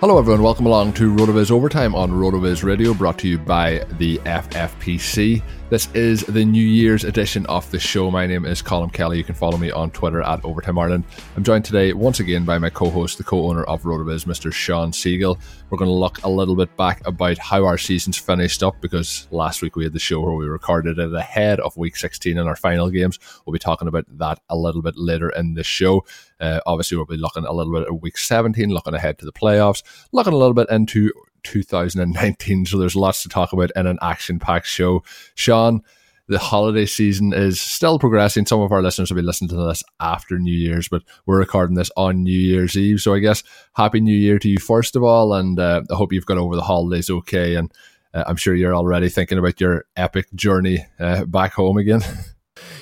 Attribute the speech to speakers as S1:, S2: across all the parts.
S1: Hello, everyone. Welcome along to RotoViz Overtime on RotoViz Radio, brought to you by the FFPC. This is the New Year's edition of the show. My name is Colin Kelly. You can follow me on Twitter at Overtime Ireland. I'm joined today once again by my co-host, the co-owner of RotoViz, Mr. Sean Siegel. We're going to look a little bit back about how our season's finished up because last week we had the show where we recorded it ahead of Week 16 in our final games. We'll be talking about that a little bit later in the show. Uh, obviously, we'll be looking a little bit at Week 17, looking ahead to the playoffs, looking a little bit into 2019. So there's lots to talk about in an action packed show. Sean, the holiday season is still progressing. Some of our listeners will be listening to this after New Year's, but we're recording this on New Year's Eve. So I guess Happy New Year to you, first of all. And uh, I hope you've got over the holidays okay. And uh, I'm sure you're already thinking about your epic journey uh, back home again.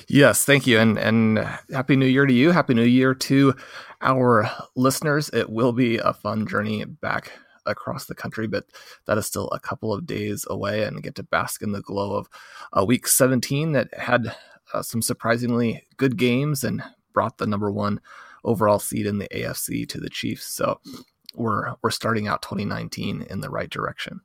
S2: Yes, thank you, and and happy New Year to you. Happy New Year to our listeners. It will be a fun journey back across the country, but that is still a couple of days away and get to bask in the glow of a week 17 that had uh, some surprisingly good games and brought the number one overall seed in the AFC to the Chiefs. So we're we're starting out 2019 in the right direction.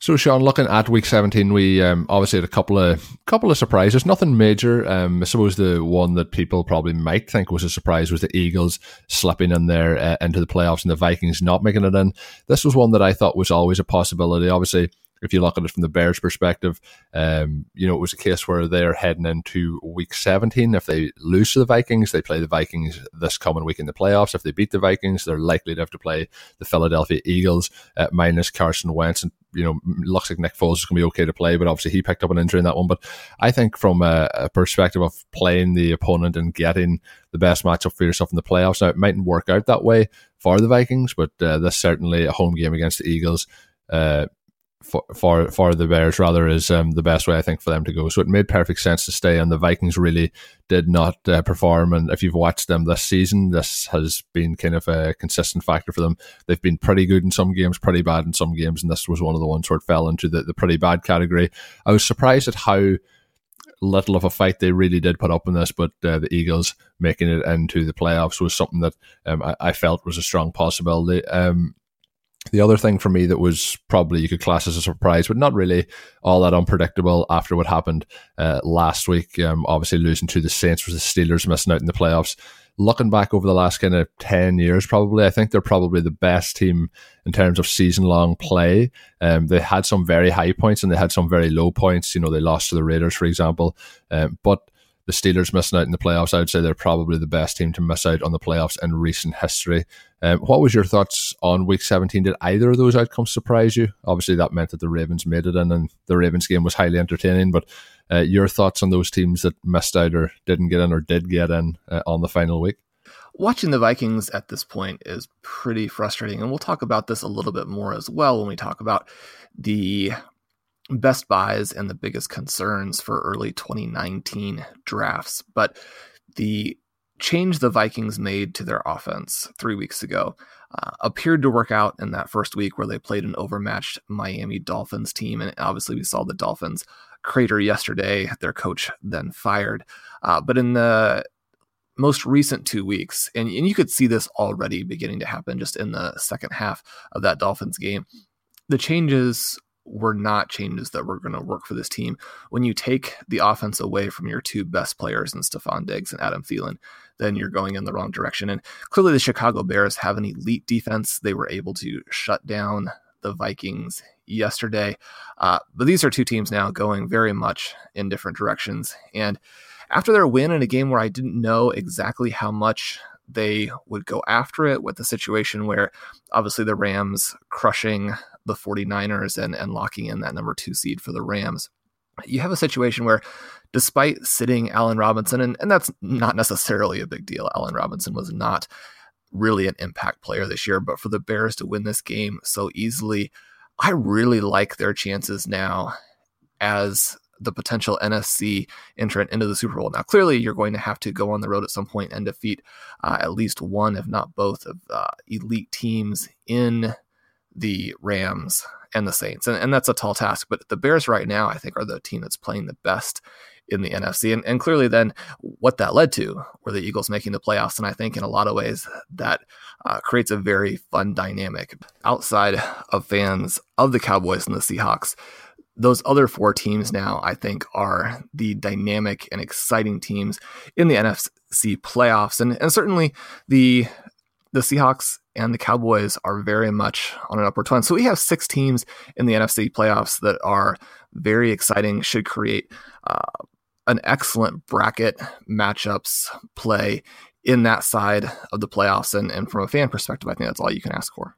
S1: So, Sean, looking at week 17, we um, obviously had a couple of couple of surprises. Nothing major. Um, I suppose the one that people probably might think was a surprise was the Eagles slipping in there uh, into the playoffs and the Vikings not making it in. This was one that I thought was always a possibility. Obviously, if you look at it from the Bears' perspective, um, you know, it was a case where they're heading into week 17. If they lose to the Vikings, they play the Vikings this coming week in the playoffs. If they beat the Vikings, they're likely to have to play the Philadelphia Eagles uh, minus Carson Wentz. And, you know, looks like Nick Foles is going to be okay to play, but obviously he picked up an injury in that one. But I think from a, a perspective of playing the opponent and getting the best matchup for yourself in the playoffs, now it mightn't work out that way for the Vikings, but uh, that's certainly a home game against the Eagles. Uh, for for, for the Bears rather is um, the best way I think for them to go. So it made perfect sense to stay, and the Vikings really did not uh, perform. And if you've watched them this season, this has been kind of a consistent factor for them. They've been pretty good in some games, pretty bad in some games, and this was one of the ones where it fell into the, the pretty bad category. I was surprised at how little of a fight they really did put up in this, but uh, the Eagles making it into the playoffs was something that um, I, I, felt was a strong possibility. Um, the other thing for me that was probably you could class as a surprise, but not really all that unpredictable after what happened uh, last week. Um, obviously, losing to the Saints was the Steelers missing out in the playoffs. Looking back over the last kind of 10 years, probably, I think they're probably the best team in terms of season long play. Um, they had some very high points and they had some very low points. You know, they lost to the Raiders, for example. Um, but the Steelers missing out in the playoffs, I would say they're probably the best team to miss out on the playoffs in recent history. Um, what was your thoughts on Week 17? Did either of those outcomes surprise you? Obviously, that meant that the Ravens made it in, and the Ravens game was highly entertaining. But uh, your thoughts on those teams that missed out or didn't get in or did get in uh, on the final week?
S2: Watching the Vikings at this point is pretty frustrating, and we'll talk about this a little bit more as well when we talk about the best buys and the biggest concerns for early 2019 drafts. But the change the Vikings made to their offense three weeks ago uh, appeared to work out in that first week where they played an overmatched Miami Dolphins team. And obviously, we saw the Dolphins crater yesterday, their coach then fired. Uh, but in the most recent two weeks, and, and you could see this already beginning to happen just in the second half of that Dolphins game, the changes were not changes that were going to work for this team. When you take the offense away from your two best players in Stefon Diggs and Adam Thielen, then you're going in the wrong direction. And clearly, the Chicago Bears have an elite defense. They were able to shut down the Vikings yesterday. Uh, but these are two teams now going very much in different directions. And after their win in a game where I didn't know exactly how much they would go after it with the situation where obviously the Rams crushing the 49ers and, and locking in that number two seed for the Rams. You have a situation where, despite sitting Allen Robinson, and, and that's not necessarily a big deal, Allen Robinson was not really an impact player this year, but for the Bears to win this game so easily, I really like their chances now as the potential NFC entrant into the Super Bowl. Now, clearly, you're going to have to go on the road at some point and defeat uh, at least one, if not both, of uh, elite teams in the Rams and the Saints. And, and that's a tall task. But the Bears right now, I think, are the team that's playing the best in the NFC. And, and clearly, then what that led to were the Eagles making the playoffs. And I think in a lot of ways that uh, creates a very fun dynamic outside of fans of the Cowboys and the Seahawks. Those other four teams now, I think, are the dynamic and exciting teams in the NFC playoffs. And, and certainly the the Seahawks and the Cowboys are very much on an upward trend. So we have six teams in the NFC playoffs that are very exciting, should create uh, an excellent bracket matchups play in that side of the playoffs. And, and from a fan perspective, I think that's all you can ask for.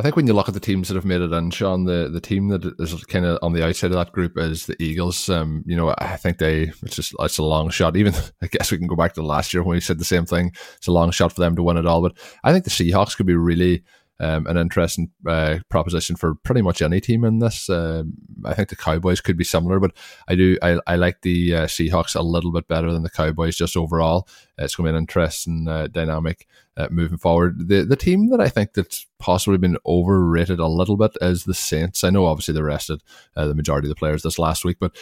S1: I think when you look at the teams that have made it in, Sean, the, the team that is kind of on the outside of that group is the Eagles. Um, you know, I think they it's just it's a long shot. Even I guess we can go back to last year when we said the same thing. It's a long shot for them to win it all. But I think the Seahawks could be really um, an interesting uh, proposition for pretty much any team in this. Uh, I think the Cowboys could be similar, but I do I, I like the uh, Seahawks a little bit better than the Cowboys just overall. it's going to be an interesting uh, dynamic uh, moving forward. The the team that I think that's possibly been overrated a little bit is the Saints. I know obviously they rested uh, the majority of the players this last week, but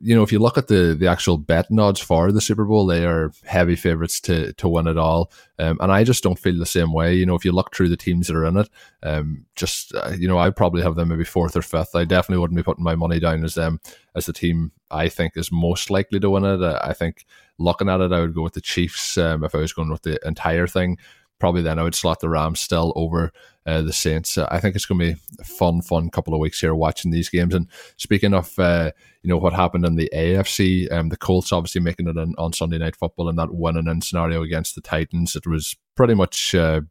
S1: you know, if you look at the the actual bet odds for the Super Bowl, they are heavy favorites to to win it all. Um, and I just don't feel the same way. You know, if you look through the teams that are in it, um, just uh, you know, I probably have them maybe fourth or fifth. I definitely wouldn't be putting my money down as them as the team I think is most likely to win it. Uh, I think looking at it, I would go with the Chiefs um, if I was going with the entire thing probably then I would slot the Rams still over uh, the Saints. Uh, I think it's going to be a fun, fun couple of weeks here watching these games. And speaking of, uh, you know, what happened in the AFC, um, the Colts obviously making it on Sunday Night Football in that winning in scenario against the Titans. It was pretty much uh,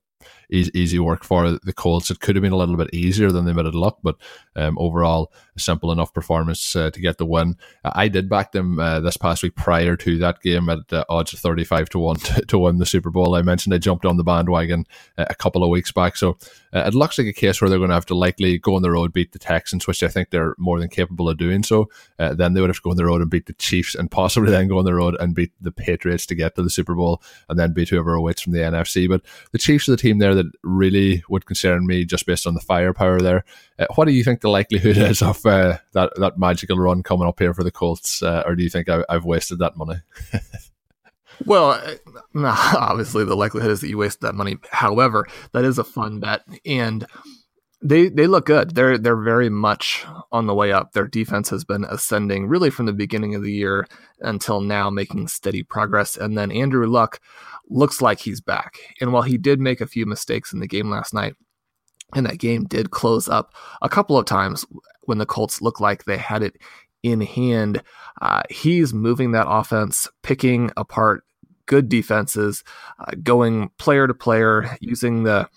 S1: easy, easy work for the Colts. It could have been a little bit easier than they made it look, but um, overall, a simple enough performance uh, to get the win. I did back them uh, this past week prior to that game at uh, odds of 35 to 1 to, to, win the Super Bowl. I mentioned I jumped on the bandwagon uh, a couple of weeks back. So uh, it looks like a case where they're going to have to likely go on the road, beat the Texans, which I think they're more than capable of doing so. Uh, then they would have to go on the road and beat the Chiefs and possibly then go on the road and beat the Patriots to get to the Super Bowl and then beat whoever awaits from the NFC. But the Chiefs are the team there that really would concern me just based on the firepower there. Uh, what do you think the likelihood is of uh, that that magical run coming up here for the Colts, uh, or do you think I, have wasted that money?
S2: well, uh, obviously the likelihood is that you wasted that money. However, that is a fun bet, and they they look good. They're they're very much on the way up. Their defense has been ascending really from the beginning of the year until now, making steady progress. And then Andrew Luck looks like he's back. And while he did make a few mistakes in the game last night, and that game did close up a couple of times when the Colts looked like they had it in hand. Uh, he's moving that offense, picking apart good defenses, uh, going player to player, using the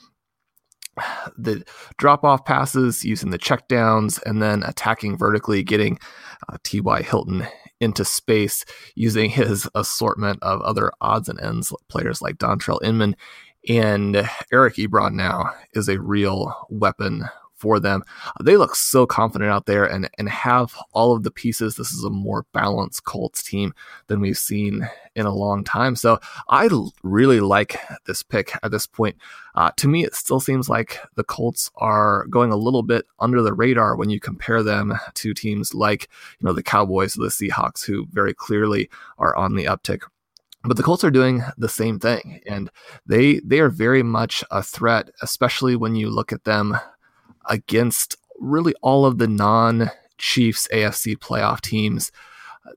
S2: the drop off passes, using the checkdowns, and then attacking vertically, getting uh, T.Y. Hilton into space, using his assortment of other odds and ends players like Dontrelle Inman and Eric Ebron now is a real weapon for them. They look so confident out there and, and have all of the pieces. This is a more balanced Colts team than we've seen in a long time. So I really like this pick at this point. Uh, to me, it still seems like the Colts are going a little bit under the radar when you compare them to teams like, you know, the Cowboys or the Seahawks, who very clearly are on the uptick but the Colts are doing the same thing, and they they are very much a threat, especially when you look at them against really all of the non Chiefs AFC playoff teams.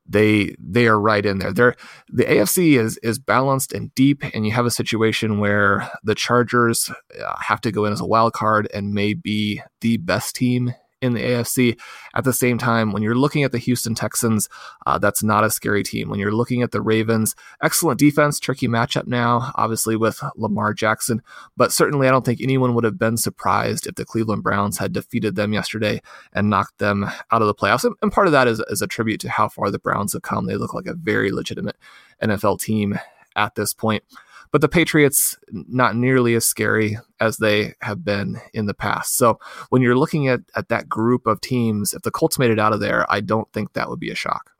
S2: They they are right in there. They're the AFC is is balanced and deep, and you have a situation where the Chargers uh, have to go in as a wild card and may be the best team in the AFC. At the same time, when you're looking at the Houston Texans, uh, that's not a scary team. When you're looking at the Ravens, excellent defense, tricky matchup now, obviously with Lamar Jackson. But certainly, I don't think anyone would have been surprised if the Cleveland Browns had defeated them yesterday and knocked them out of the playoffs. And, part of that is, is a tribute to how far the Browns have come. They look like a very legitimate NFL team at this point. But the Patriots, not nearly as scary as they have been in the past. So when you're looking at, at that group of teams, if the Colts made it out of there, I don't think that would be a shock.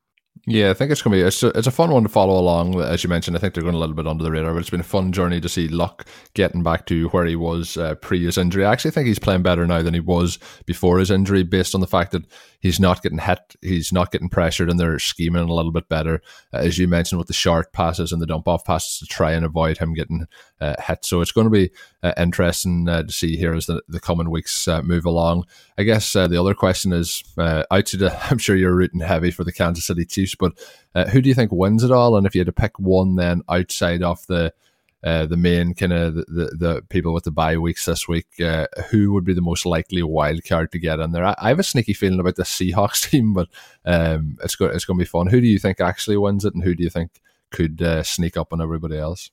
S1: Yeah, I think it's going to be it's a, it's a fun one to follow along. As you mentioned, I think they're going a little bit under the radar, but it's been a fun journey to see Luck getting back to where he was uh, pre his injury. I actually think he's playing better now than he was before his injury, based on the fact that he's not getting hit, he's not getting pressured, and they're scheming a little bit better, uh, as you mentioned, with the short passes and the dump off passes to try and avoid him getting uh, hit. So it's going to be uh, interesting uh, to see here as the, the coming weeks uh, move along. I guess the other question is outside, the, I'm sure you're rooting heavy for the Kansas City Chiefs, but who do you think wins it all? And if you had to pick one, then outside of the uh, the main kind of the, the, the, people with the bye weeks this week, uh, who would be the most likely wild card to get in there? I, I have a sneaky feeling about the Seahawks team, but um, it's go, it's going to be fun. Who do you think actually wins it, and who do you think could uh, sneak up on everybody else?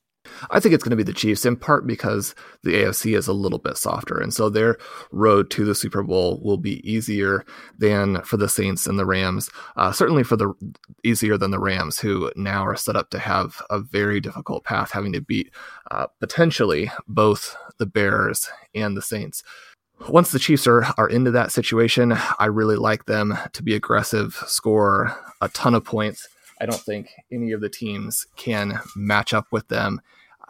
S2: I think it's going to be the Chiefs in part because the AFC is a little bit softer. And so their road to the Super Bowl will be easier than for the Saints and the Rams. Uh, certainly for the easier than the Rams, who now are set up to have a very difficult path, having to beat uh, potentially both the Bears and the Saints. Once the Chiefs are, are into that situation, I really like them to be aggressive, score a ton of points I don't think any of the teams can match up with them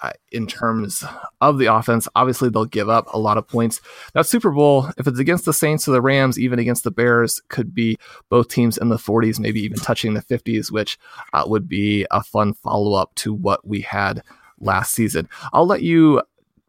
S2: uh, in terms of the offense. Obviously, they'll give up a lot of points. That Super Bowl, if it's against the Saints or the Rams, even against the Bears, could be both teams in the 40s, maybe even touching the 50s, which uh, would be a fun follow up to what we had last season. I'll let you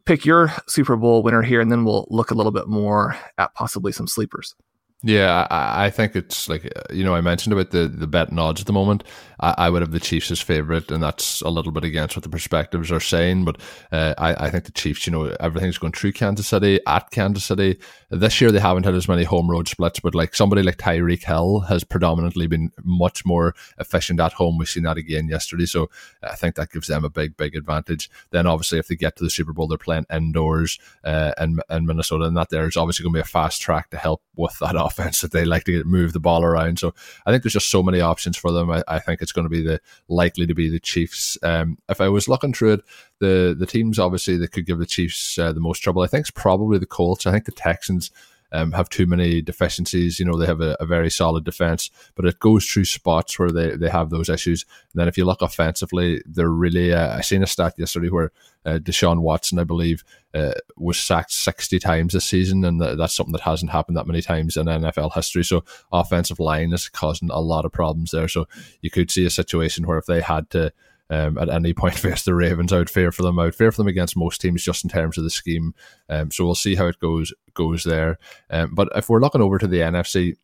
S2: pick your Super Bowl winner here, and then we'll look a little bit more at possibly some sleepers.
S1: Yeah, I, I, think it's like uh, you know I mentioned about the the betting odds at the moment. I, I, would have the Chiefs as favorite, and that's a little bit against what the perspectives are saying. But uh, I, I think the Chiefs, you know, everything's going through Kansas City at Kansas City. This year they haven't had as many home road splits, but like somebody like Tyreek Hill has predominantly been much more efficient at home. We've seen that again yesterday, so I think that gives them a big big advantage. Then obviously if they get to the Super Bowl, they're playing indoors uh, in in Minnesota, and that there is obviously going to be a fast track to help with that offense that they like to move the ball around. So I think there's just so many options for them. I, I think it's going to be the likely to be the Chiefs. Um, if I was looking through it, the the teams obviously that could give the Chiefs uh, the most trouble, I think it's probably the Colts. I think the Texans. Um, have too many deficiencies. You know, they have a, a, very solid defense, but it goes through spots where they, they have those issues. And then if you look offensively, they're really. Uh, I seen a stat yesterday where uh, Deshaun Watson, I believe, uh, was sacked 60 times this season, and that's something that hasn't happened that many times in NFL history. So, offensive line is causing a lot of problems there. So, you could see a situation where if they had to um, at any point face the Ravens, I would fear for them. I would fear for them against most teams just in terms of the scheme. Um, so, we'll see how it goes goes there. Um, but if we're looking over to the NFC,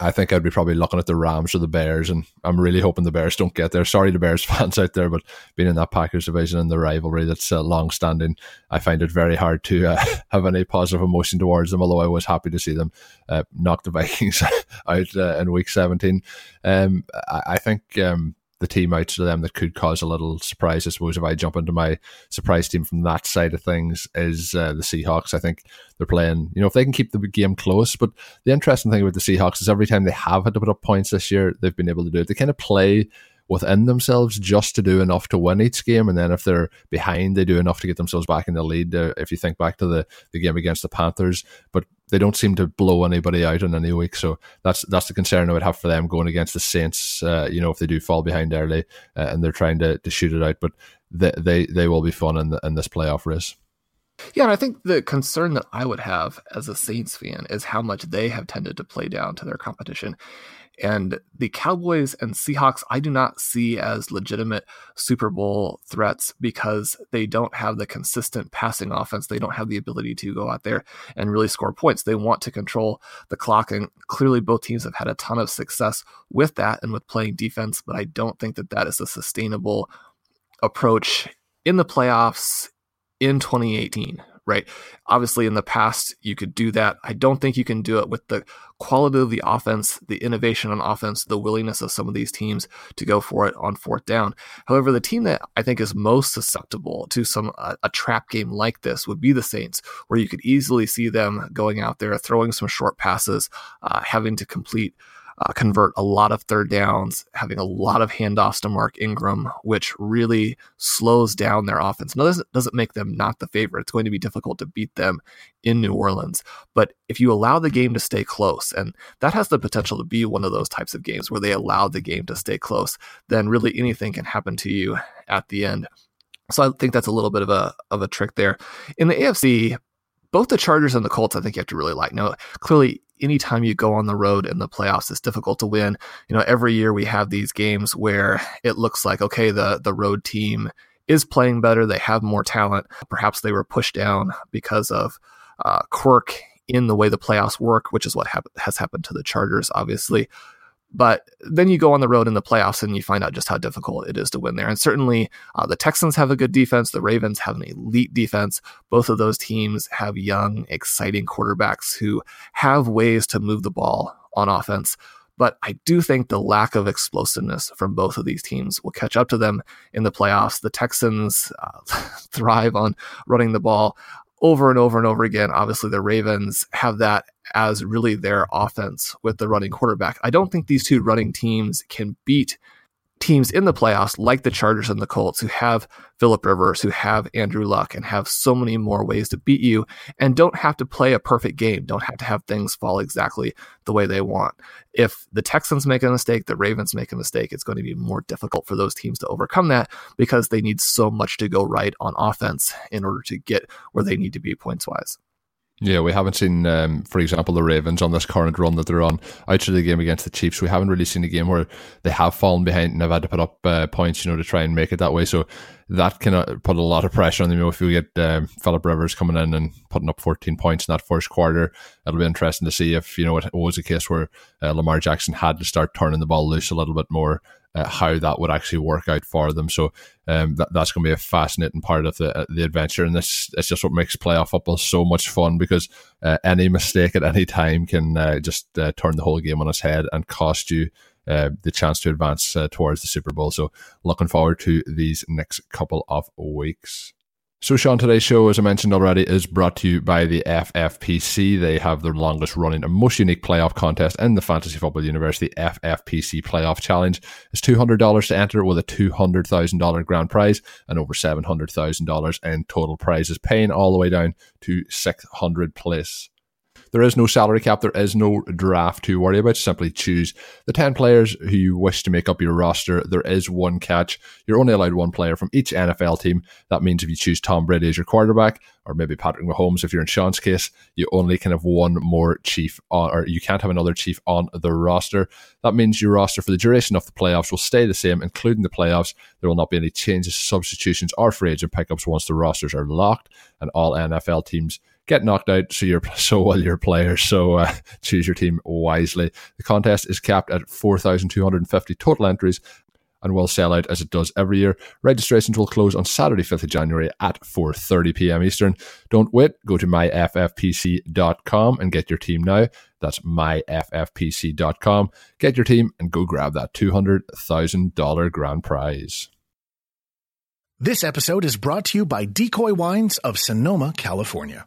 S1: I think I'd be probably looking at the Rams or the Bears, and I'm really hoping the Bears don't get there. Sorry, the Bears fans out there, but being in that Packers division and the rivalry that's uh, long standing, I find it very hard to uh, have any positive emotion towards them. Although I was happy to see them uh, knock the Vikings out uh, in Week 17. Um, I, I, think um, the team out to them that could cause a little surprise, I suppose, if I jump into my surprise team from that side of things is uh, the Seahawks. I think they're playing, you know, if they can keep the game close. But the interesting thing about the Seahawks is every time they have had to put up points this year, they've been able to do it. They kind of play within themselves just to do enough to win each game. And then if they're behind, they do enough to get themselves back in the lead. Uh, if you think back to the, the game against the Panthers, but they don't seem to blow anybody out in any week. So that's that's the concern I would have for them going against the Saints. Uh, you know, if they do fall behind early uh, and they're trying to, to shoot it out, but they they, they will be fun in, the, in this playoff race.
S2: Yeah, and I think the concern that I would have as a Saints fan is how much they have tended to play down to their competition. And the Cowboys and Seahawks, I do not see as legitimate Super Bowl threats because they don't have the consistent passing offense. They don't have the ability to go out there and really score points. They want to control the clock. And clearly, both teams have had a ton of success with that and with playing defense. But I don't think that that is a sustainable approach in the playoffs in 2018 right? Obviously, in the past, you could do that. I don't think you can do it with the quality of the offense, the innovation on offense, the willingness of some of these teams to go for it on fourth down. However, the team that I think is most susceptible to some uh, a trap game like this would be the Saints, where you could easily see them going out there, throwing some short passes, uh, having to complete uh, convert a lot of third downs, having a lot of handoffs to Mark Ingram, which really slows down their offense. Now, this doesn't make them not the favorite. It's going to be difficult to beat them in New Orleans. But if you allow the game to stay close, and that has the potential to be one of those types of games where they allow the game to stay close, then really anything can happen to you at the end. So I think that's a little bit of a of a trick there. In the AFC, both the Chargers and the Colts, I think you have to really like. Now, clearly, anytime you go on the road in the playoffs, it's difficult to win. You know, every year we have these games where it looks like, okay, the, the road team is playing better. They have more talent. Perhaps they were pushed down because of uh, quirk in the way the playoffs work, which is what ha- has happened to the Chargers, obviously. But then you go on the road in the playoffs and you find out just how difficult it is to win there. And certainly uh, the Texans have a good defense. The Ravens have an elite defense. Both of those teams have young, exciting quarterbacks who have ways to move the ball on offense. But I do think the lack of explosiveness from both of these teams will catch up to them in the playoffs. The Texans uh, thrive on running the ball over and over and over again. Obviously, the Ravens have that as really their offense with the running quarterback. I don't think these two running teams can beat teams in the playoffs like the Chargers and the Colts who have Philip Rivers, who have Andrew Luck, and have so many more ways to beat you and don't have to play a perfect game, don't have to have things fall exactly the way they want. If the Texans make a mistake, the Ravens make a mistake, it's going to be more difficult for those teams to overcome that because they need so much to go right on offense in order to get where they need to be points wise.
S1: Yeah, we haven't seen, um, for example, the Ravens on this current run that they're on outside of the game against the Chiefs. We haven't really seen a game where they have fallen behind and have had to put up uh, points, you know, to try and make it that way. So that can uh, put a lot of pressure on them. You know, if you get um, Philip Rivers coming in and putting up 14 points in that first quarter, it'll be interesting to see if, you know, it was a case where uh, Lamar Jackson had to start turning the ball loose a little bit more uh, how that would actually work out for them. So um, that, that's going to be a fascinating part of the uh, the adventure, and this it's just what makes playoff football so much fun because uh, any mistake at any time can uh, just uh, turn the whole game on its head and cost you. Uh, the chance to advance towards the Super Bowl. So, looking forward to these next couple of weeks. So, Sean, today's show, as I mentioned already, is brought to you by the FFPC. They have their longest running and most unique playoff contest in the fantasy football universe. The FFPC Playoff Challenge is $200 to enter with a $200,000 grand prize and over $700,000 in total prizes, paying all the way down to 600 plus there is no salary cap. There is no draft to worry about. Simply choose the 10 players who you wish to make up your roster. There is one catch. You're only allowed one player from each NFL team. That means if you choose Tom Brady as your quarterback, or maybe Patrick Mahomes, if you're in Sean's case, you only can have one more chief on, or you can't have another chief on the roster. That means your roster for the duration of the playoffs will stay the same, including the playoffs. There will not be any changes, substitutions, or free agent pickups once the rosters are locked, and all NFL teams get knocked out so you're so well your players so uh, choose your team wisely the contest is capped at 4250 total entries and will sell out as it does every year. Registrations will close on Saturday, 5th of January at 4:30 p.m. Eastern. Don't wait, go to myffpc.com and get your team now. That's myffpc.com. Get your team and go grab that $200,000 grand prize.
S3: This episode is brought to you by Decoy Wines of Sonoma, California.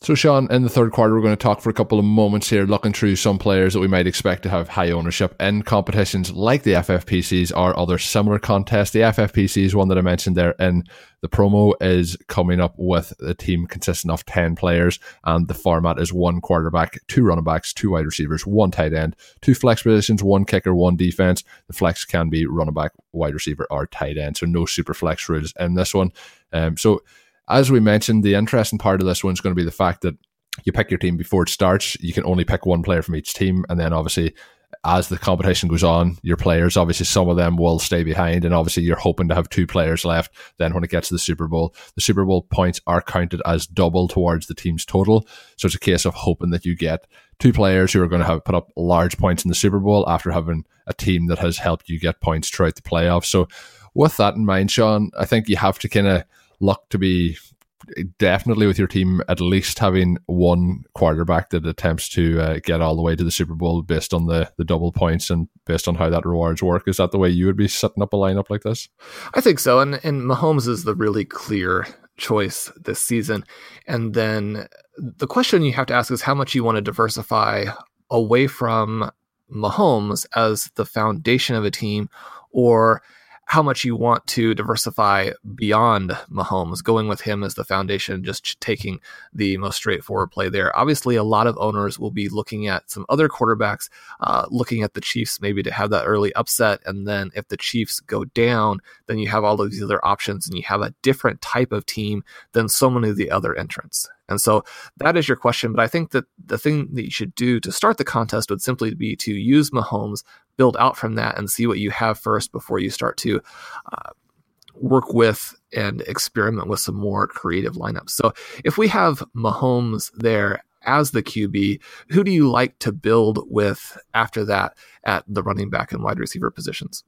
S1: So, Sean, in the third quarter, we're going to talk for a couple of moments here, looking through some players that we might expect to have high ownership in competitions like the FFPCs or other similar contests. The FFPC is one that I mentioned there in the promo, is coming up with a team consisting of 10 players, and the format is one quarterback, two running backs, two wide receivers, one tight end, two flex positions, one kicker, one defense. The flex can be running back, wide receiver, or tight end, so no super flex rules in this one. Um, so, as we mentioned, the interesting part of this one is going to be the fact that you pick your team before it starts. You can only pick one player from each team, and then obviously as the competition goes on, your players, obviously some of them will stay behind, and obviously you're hoping to have two players left. Then when it gets to the Super Bowl, the Super Bowl points are counted as double towards the team's total. So it's a case of hoping that you get two players who are going to have put up large points in the Super Bowl after having a team that has helped you get points throughout the playoffs. So with that in mind, Sean, I think you have to kind of look to be definitely with your team at least having one quarterback that attempts to uh, get all the way to the Super Bowl based on the the double points and based on how that rewards work. Is that the way you would be setting up a lineup like this?
S2: I think so, and and Mahomes is the really clear choice this season. And then the question you have to ask is how much you want to diversify away from Mahomes as the foundation of a team, or how much you want to diversify beyond Mahomes, going with him as the foundation, just taking the most straightforward play there. Obviously, a lot of owners will be looking at some other quarterbacks, uh, looking at the Chiefs maybe to have that early upset. And then if the Chiefs go down, then you have all of these other options and you have a different type of team than so many of the other entrants. And so that is your question. But I think that the thing that you should do to start the contest would simply be to use Mahomes build out from that and see what you have first before you start to uh, work with and experiment with some more creative lineups. So if we have Mahomes there as the QB, who do you like to build with after that at the running back and wide receiver positions?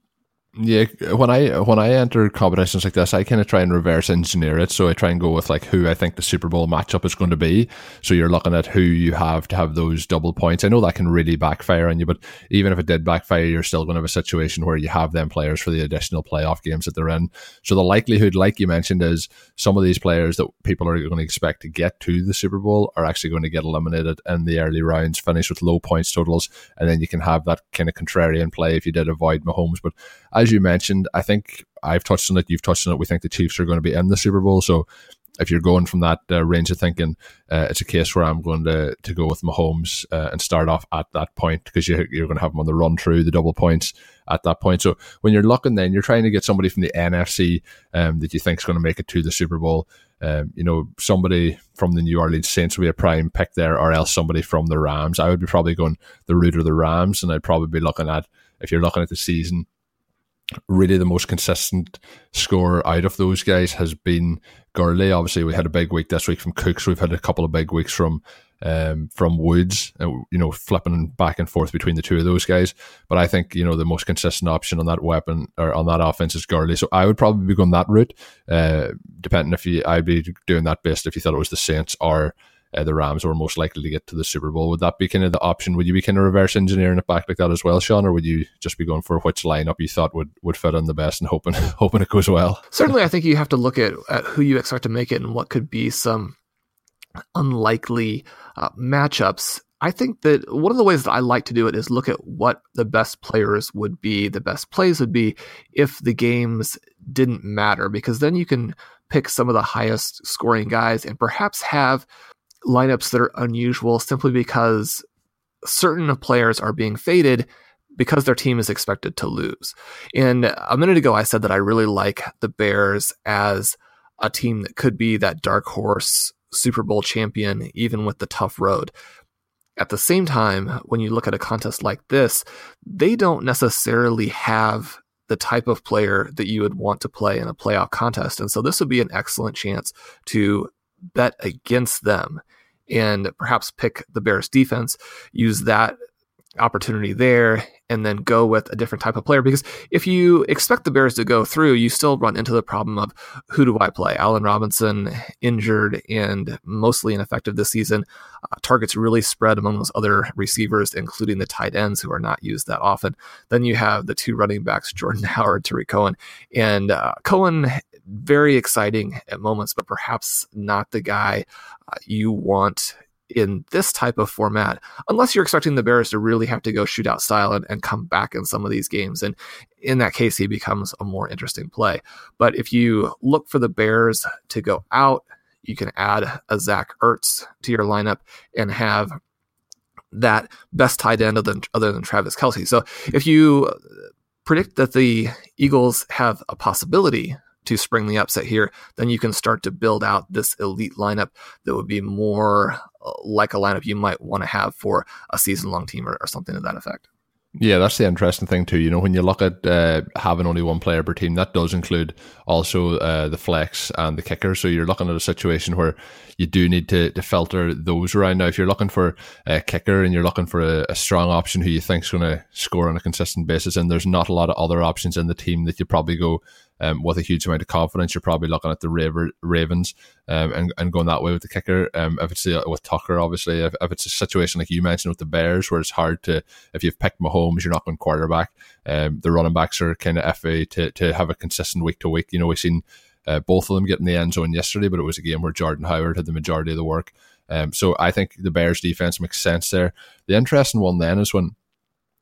S1: Yeah, when I when I enter competitions like this, I kind of try and reverse engineer it. So I try and go with like who I think the Super Bowl matchup is going to be. So you're looking at who you have to have those double points. I know that can really backfire on you, but even if it did backfire, you're still going to have a situation where you have them players for the additional playoff games that they're in. So the likelihood, like you mentioned, is some of these players that people are going to expect to get to the Super Bowl are actually going to get eliminated in the early rounds, finish with low points totals, and then you can have that kind of contrarian play if you did avoid Mahomes. But as you mentioned, I think I've touched on it, you've touched on it. We think the Chiefs are going to be in the Super Bowl. So if you're going from that uh, range of thinking, uh, it's a case where I'm going to, to go with Mahomes uh, and start off at that point because you, you're going to have him on the run through the double points at that point. So when you're looking, then you're trying to get somebody from the NFC um, that you think is going to make it to the Super Bowl. Um, you know, somebody from the New Orleans Saints would be a prime pick there, or else somebody from the Rams. I would be probably going the route of the Rams, and I'd probably be looking at if you're looking at the season really the most consistent scorer out of those guys has been Gurley. Obviously, we had a big week this week from Cooks. We've had a couple of big weeks from um, from Woods. Uh, you know, flipping back and forth between the two of those guys. But I think you know the most consistent option on that weapon or on that offense is Gurley. So I would probably be going that route. Uh, depending if you, I'd be doing that best if you thought it was the Saints or uh, the Rams were most likely to get to the Super Bowl. Would that be kind of the option? Would you be kind of reverse engineering it back like that as well, Sean, or would you just be going for which lineup you thought would, would fit in the best and hoping hoping it goes well?
S2: Certainly, I think you have to look at, at who you expect to make it and what could be some unlikely uh, matchups. I think that one of the ways that I like to do it is look at what the best players would be, the best plays would be if the games didn't matter, because then you can pick some of the highest scoring guys and perhaps have lineups that are unusual simply because certain players are being faded because their team is expected to lose. And a minute ago, I said that I really like the Bears as a team that could be that dark horse Super Bowl champion, even with the tough road. At the same time, when you look at a contest like this, they don't necessarily have the type of player that you would want to play in a playoff contest. And so this would be an excellent chance to bet against them and perhaps pick the Bears defense, use that opportunity there and then go with a different type of player because if you expect the Bears to go through, you still run into the problem of who do I play? Allen Robinson injured and mostly ineffective this season. Uh, targets really spread among those other receivers, including the tight ends who are not used that often. Then you have the two running backs, Jordan Howard, Tarik Cohen, and uh, Cohen very exciting at moments, but perhaps not the guy uh, you want in this type of format, unless you're expecting the Bears to really have to go shootout style and, and come back in some of these games. And in that case, he becomes a more interesting play. But if you look for the Bears to go out, you can add a Zach Ertz to your lineup and have that best tight end other than, other than Travis Kelce. So if you predict that the Eagles have a possibility to spring the upset here, then you can start to build out this elite lineup that would be more uh, like a lineup you might want to have for a season long team or, or something to that effect.
S1: Yeah, that's the interesting thing too. You know, when you look at uh, having only one player per team, that does include also uh, the flex and the kicker. So you're looking at a situation where you do need to, to filter those around. Now, if you're looking for a kicker and you're looking for a, a strong option who you think is going to score on a consistent basis, and there's not a lot of other options in the team that you probably go um, with a huge amount of confidence, you're probably looking at the Ravens um, and, and going that way with the kicker. Um, if it's uh, with Tucker, obviously, if, if it's a situation like you mentioned with the Bears, where it's hard to, if you've picked Mahomes, you're not going quarterback. Um, the running backs are kind of FA to, to have a consistent week to week. You know, we've seen uh, both of them get in the end zone yesterday, but it was a game where Jordan Howard had the majority of the work. Um, so I think the Bears defense makes sense there. The interesting one then is when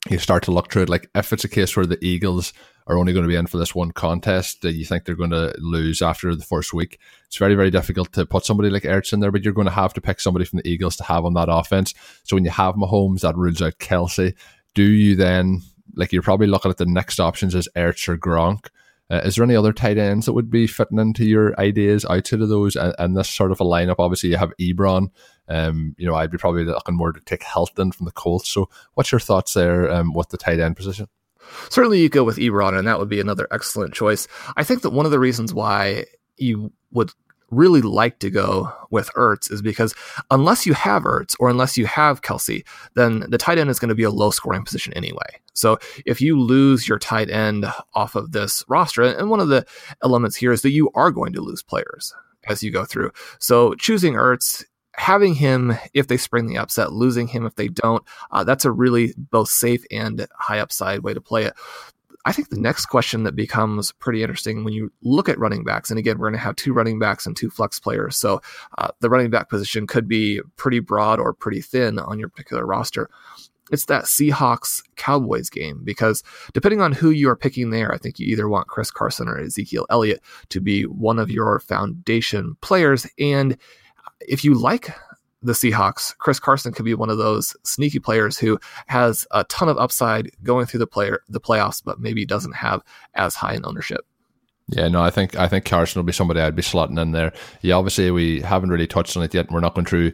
S1: you start to look through it, like if it's a case where the Eagles are only going to be in for this one contest that you think they're going to lose after the first week, it's very, very difficult to put somebody like Ertz in there, but you're going to have to pick somebody from the Eagles to have on that offense. So when you have Mahomes, that rules out Kelce. Do you then, like, you're probably looking at the next options as Ertz or Gronk. Uh, is there any other tight ends that would be fitting into your ideas outside of those and, and this sort of a lineup? Obviously, you have Ebron. Um, you know, I'd be probably looking more to take Hilton from the Colts. So, what's your thoughts there um, with the tight end position?
S2: Certainly, you go with Ebron, and that would be another excellent choice. I think that one of the reasons why you would really like to go with Ertz is because unless you have Ertz or unless you have Kelce, then the tight end is going to be a low scoring position anyway. So if you lose your tight end off of this roster, and one of the elements here is that you are going to lose players as you go through. So choosing Ertz having him if they spring the upset, losing him if they don't, uh, that's a really both safe and high upside way to play it. I think the next question that becomes pretty interesting when you look at running backs, and again, we're going to have two running backs and two flex players. So uh, the running back position could be pretty broad or pretty thin on your particular roster. It's that Seahawks Cowboys game because depending on who you are picking there, I think you either want Chris Carson or Ezekiel Elliott to be one of your foundation players. And if you like the Seahawks, Chris Carson could be one of those sneaky players who has a ton of upside going through the player the playoffs, but maybe doesn't have as high an ownership.
S1: Yeah, no, I think I think Carson will be somebody I'd be slotting in there. Yeah, obviously we haven't really touched on it yet. We're not going through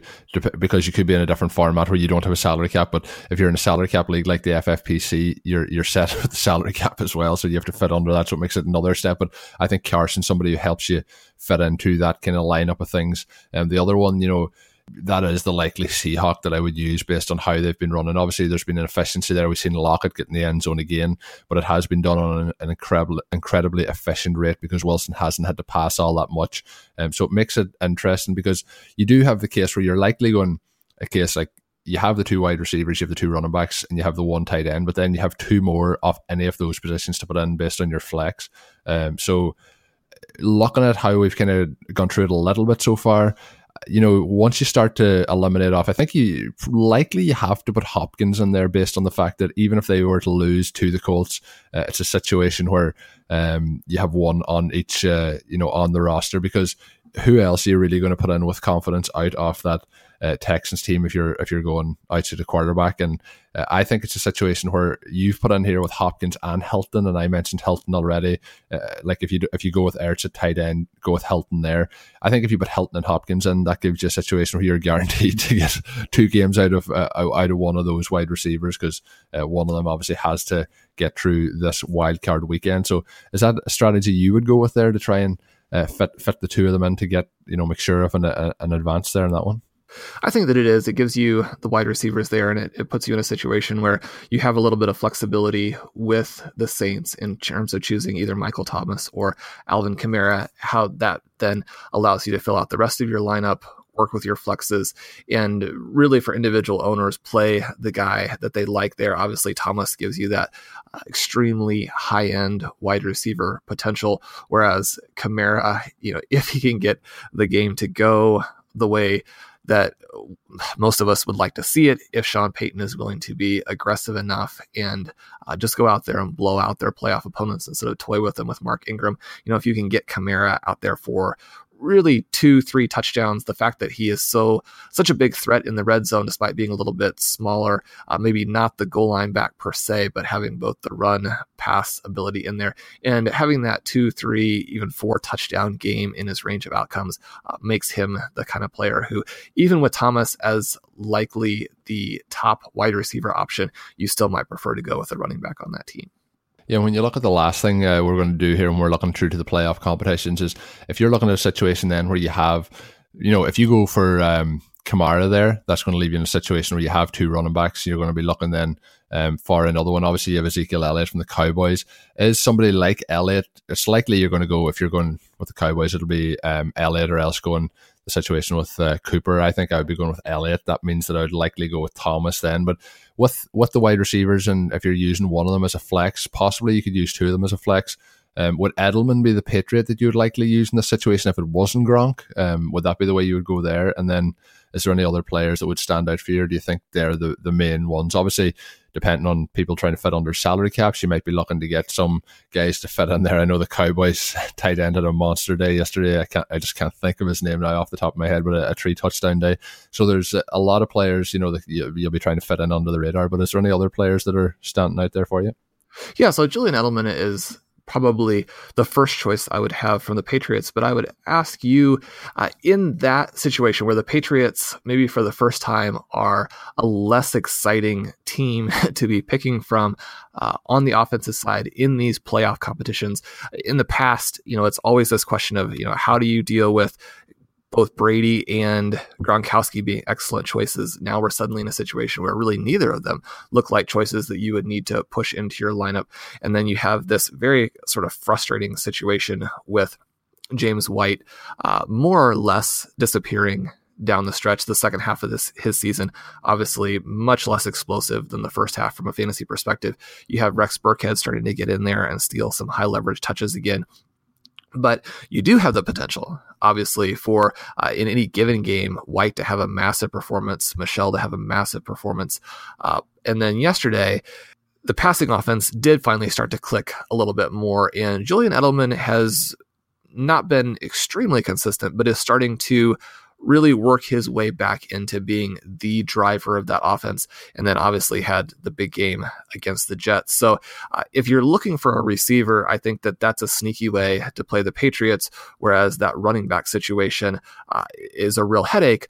S1: because you could be in a different format where you don't have a salary cap. But if you're in a salary cap league like the FFPC, you're you're set with the salary cap as well, so you have to fit under that. So it makes it another step. But I think Carson, somebody who helps you fit into that kind of lineup of things. And the other one, you know, that is the likely Seahawk that I would use based on how they've been running. Obviously, there's been an efficiency there. We've seen Lockett get in the end zone again, but it has been done on an, an incredible, incredibly efficient rate because Wilson hasn't had to pass all that much. Um, so it makes it interesting because you do have the case where you're likely going a case like you have the two wide receivers, you have the two running backs, and you have the one tight end, but then you have two more of any of those positions to put in based on your flex. Um, so looking at how we've kind of gone through it a little bit so far, you know, once you start to eliminate off, I think you likely you have to put Hopkins in there based on the fact that even if they were to lose to the Colts, uh, it's a situation where um, you have one on each, uh, you know, on the roster because who else are you really going to put in with confidence out of that uh, Texans team if you're if you're going out to the quarterback. And uh, I think it's a situation where you've put in here with Hopkins and Hilton, and I mentioned Hilton already. Uh, like if you if you go with Ertz at tight end, go with Hilton there. I think if you put Hilton and Hopkins in, that gives you a situation where you're guaranteed to get two games out of uh, out of one of those wide receivers because uh, one of them obviously has to get through this wild card weekend. So is that a strategy you would go with there to try and uh, fit fit the two of them in to get you know McSheriff and an advance there in that one?
S2: I think that it is. It gives you the wide receivers there, and it, it puts you in a situation where you have a little bit of flexibility with the Saints in terms of choosing either Michael Thomas or Alvin Kamara. How that then allows you to fill out the rest of your lineup, work with your flexes, and really for individual owners, play the guy that they like there. Obviously, Thomas gives you that uh, extremely high end wide receiver potential, whereas Kamara, you know, if he can get the game to go the way that most of us would like to see it if Sean Payton is willing to be aggressive enough and uh, just go out there and blow out their playoff opponents instead of toy with them with Mark Ingram. You know, if you can get Kamara out there for really two, three touchdowns. The fact that he is so such a big threat in the red zone, despite being a little bit smaller, uh, maybe not the goal line back per se, but having both the run pass ability in there and having that two, three, even four touchdown game in his range of outcomes uh, makes him the kind of player who, even with Thomas as likely the top wide receiver option, you still might prefer to go with a running back on that team.
S1: Yeah, when you look at the last thing uh, we're going to do here, and we're looking through to the playoff competitions, is if you're looking at a situation then where you have, you know, if you go for um, Kamara there, that's going to leave you in a situation where you have two running backs. You're going to be looking then um, for another one. Obviously, you have Ezekiel Elliott from the Cowboys. Is somebody like Elliott? It's likely you're going to go if you're going with the Cowboys. It'll be um, Elliott or else going the situation with uh, Cooper. I think I would be going with Elliott. That means that I would likely go with Thomas then. But with with the wide receivers, and if you're using one of them as a flex, possibly you could use two of them as a flex. Um, would Edelman be the Patriot that you would likely use in this situation if it wasn't Gronk? Um, would that be the way you would go there? And then is there any other players that would stand out for you? do you think they're the, the main ones? Obviously, depending on people trying to fit under salary caps, you might be looking to get some guys to fit in there. I know the Cowboys tight end had a monster day yesterday. I can't, I just can't think of his name now off the top of my head, but a, a three touchdown day. So there's a lot of players, you know, that you, you'll be trying to fit in under the radar. But is there any other players that are standing out there for you?
S2: Yeah, so Julian Edelman is probably the first choice I would have from the Patriots. But I would ask you uh, in that situation where the Patriots, maybe for the first time, are a less exciting team to be picking from uh, on the offensive side in these playoff competitions. In the past, you know, it's always this question of, you know, how do you deal with both Brady and Gronkowski being excellent choices, now we're suddenly in a situation where really neither of them look like choices that you would need to push into your lineup. And then you have this very sort of frustrating situation with James White uh, more or less disappearing down the stretch. The second half of this his season, obviously much less explosive than the first half from a fantasy perspective. You have Rex Burkhead starting to get in there and steal some high leverage touches again. But you do have the potential, obviously, for uh, in any given game, White to have a massive performance, Michel to have a massive performance. Uh, and then yesterday, the passing offense did finally start to click a little bit more. And Julian Edelman has not been extremely consistent, but is starting to really work his way back into being the driver of that offense. And then obviously had the big game against the Jets. So uh, if you're looking for a receiver, I think that that's a sneaky way to play the Patriots, whereas that running back situation uh, is a real headache,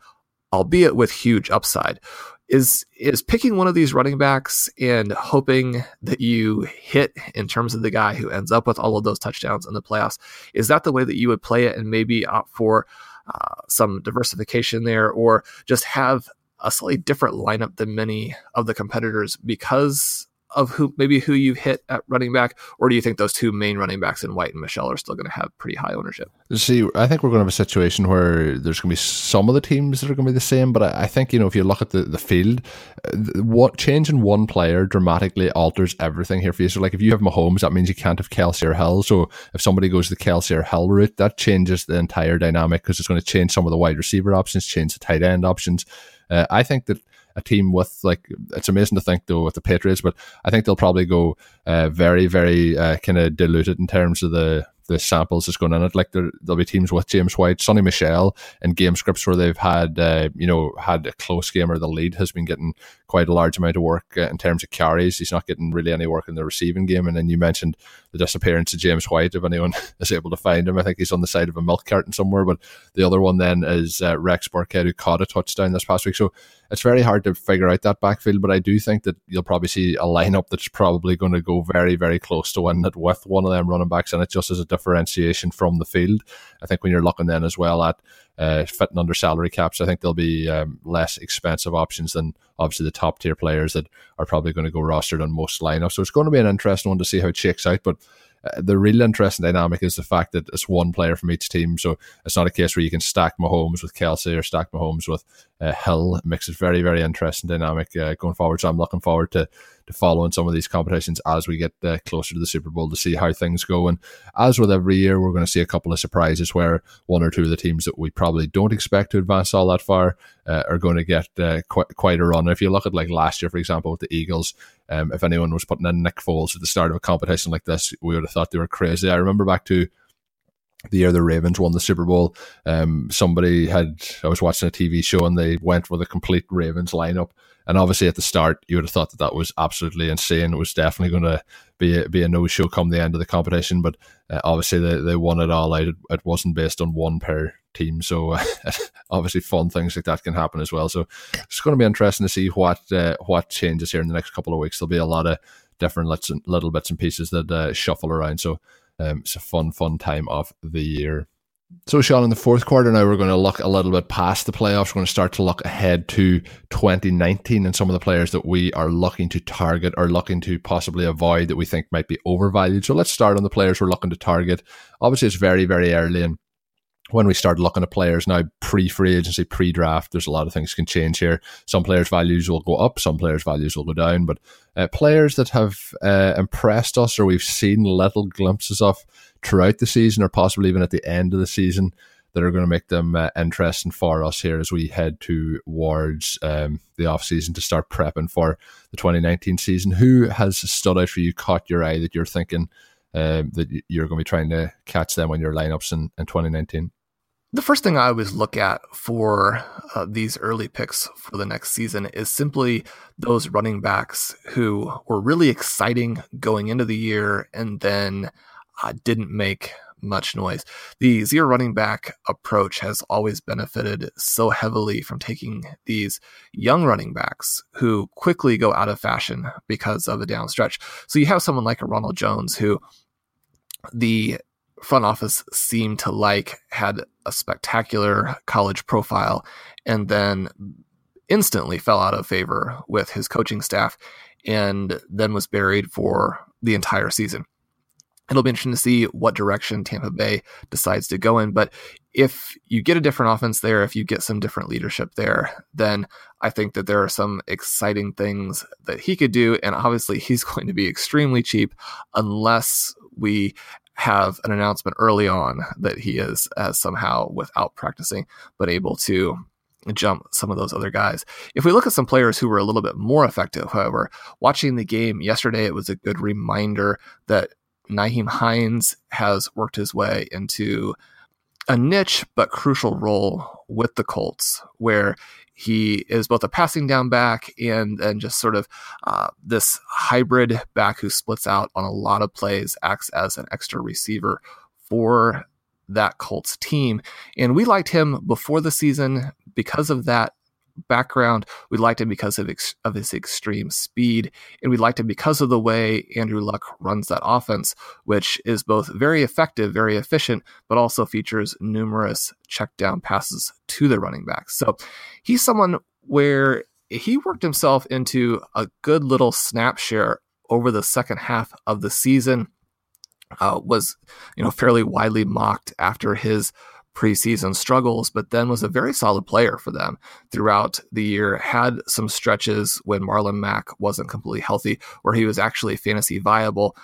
S2: albeit with huge upside. Is is picking one of these running backs and hoping that you hit in terms of the guy who ends up with all of those touchdowns in the playoffs? Is that the way that you would play it and maybe opt for uh, some diversification there, or just have a slightly different lineup than many of the competitors because of who maybe who you hit at running back, or do you think those two main running backs in White and Michel are still going to have pretty high ownership?
S1: See, I think we're going to have a situation where there's going to be some of the teams that are going to be the same, but I, I think you know if you look at the the field, uh, what changing one player dramatically alters everything here for you. So, like if you have Mahomes, that means you can't have Kelce or Hill. So, if somebody goes the Kelce or Hill route, that changes the entire dynamic because it's going to change some of the wide receiver options, change the tight end options. Uh, I think that a team with like it's amazing to think though with the Patriots, but I think they'll probably go uh, very very uh, kind of diluted in terms of the the samples that's going in it. Like there, will be teams with James White, Sony Michel, and game scripts where they've had, uh, you know, had a close game or the lead has been getting quite a large amount of work uh, in terms of carries. He's not getting really any work in the receiving game. And then you mentioned the disappearance of James White. If anyone is able to find him, I think he's on the side of a milk carton somewhere. But the other one then is uh, Rex Burkhead, who caught a touchdown this past week. So it's very hard to figure out that backfield. But I do think that you'll probably see a lineup that's probably going to go very, very close to winning it with one of them running backs and it, just as a differentiation from the field. I think when you're looking then as well at uh, fitting under salary caps, I think there'll be um, less expensive options than obviously the top tier players that are probably going to go rostered on most lineups. So it's going to be an interesting one to see how it shakes out. But uh, the real interesting dynamic is the fact that it's one player from each team. So it's not a case where you can stack Mahomes with Kelce or stack Mahomes with uh, Hill. Makes it very, very interesting dynamic uh, going forward. So I'm looking forward to to follow in some of these competitions as we get uh, closer to the Super Bowl to see how things go. And as with every year, we're going to see a couple of surprises where one or two of the teams that we probably don't expect to advance all that far uh, are going to get uh, quite, quite a run. If you look at like last year, for example, with the Eagles, um, if anyone was putting in Nick Foles at the start of a competition like this, we would have thought they were crazy. I remember back to the year the Ravens won the Super Bowl, um, somebody had I was watching a TV show and they went with a complete Ravens lineup, and obviously at the start you would have thought that that was absolutely insane. It was definitely going to be a, be a no show come the end of the competition, but uh, obviously they, they won it all out. It, it wasn't based on one per team, so uh, obviously fun things like that can happen as well. So it's going to be interesting to see what uh, what changes here in the next couple of weeks. There'll be a lot of different little, little bits and pieces that uh, shuffle around. So um, it's a fun, fun time of the year. So, Sean, in the fourth quarter now, we're going to look a little bit past the playoffs. We're going to start to look ahead to 2019 and some of the players that we are looking to target or looking to possibly avoid that we think might be overvalued. So, let's start on the players we're looking to target. Obviously, it's very, very early and when we start looking at players now pre free agency, pre draft, there's a lot of things can change here. Some players' values will go up, some players' values will go down. But uh, players that have uh, impressed us or we've seen little glimpses of throughout the season or possibly even at the end of the season that are going to make them uh, interesting for us here as we head towards um, the off season to start prepping for the 2019 season. Who has stood out for you, caught your eye that you're thinking? Uh, that you're going to be trying to catch them on your lineups in, in 2019?
S2: The first thing I always look at for uh, these early picks for the next season is simply those running backs who were really exciting going into the year and then uh, didn't make much noise. The zero running back approach has always benefited so heavily from taking these young running backs who quickly go out of fashion because of a down stretch. So you have someone like a Ronald Jones who the front office seemed to like had a spectacular college profile and then instantly fell out of favor with his coaching staff and then was buried for the entire season. It'll be interesting to see what direction Tampa Bay decides to go in. But if you get a different offense there, if you get some different leadership there, then I think that there are some exciting things that he could do. And obviously, he's going to be extremely cheap unless we have an announcement early on that he is uh, somehow without practicing, but able to jump some of those other guys. If we look at some players who were a little bit more effective, however, watching the game yesterday, it was a good reminder that Nyheim Hines has worked his way into a niche but crucial role with the Colts, where he is both a passing down back and and just sort of uh, this hybrid back who splits out on a lot of plays, acts as an extra receiver for that Colts team. And we liked him before the season because of that background. We liked him because of, ex- of his extreme speed, and we liked him because of the way Andrew Luck runs that offense, which is both very effective, very efficient, but also features numerous check down passes to the running backs. So he's someone where he worked himself into a good little snap share over the second half of the season uh, was you know fairly widely mocked after his preseason struggles, but then was a very solid player for them throughout the year. Had some stretches when Marlon Mack wasn't completely healthy, where he was actually fantasy viable.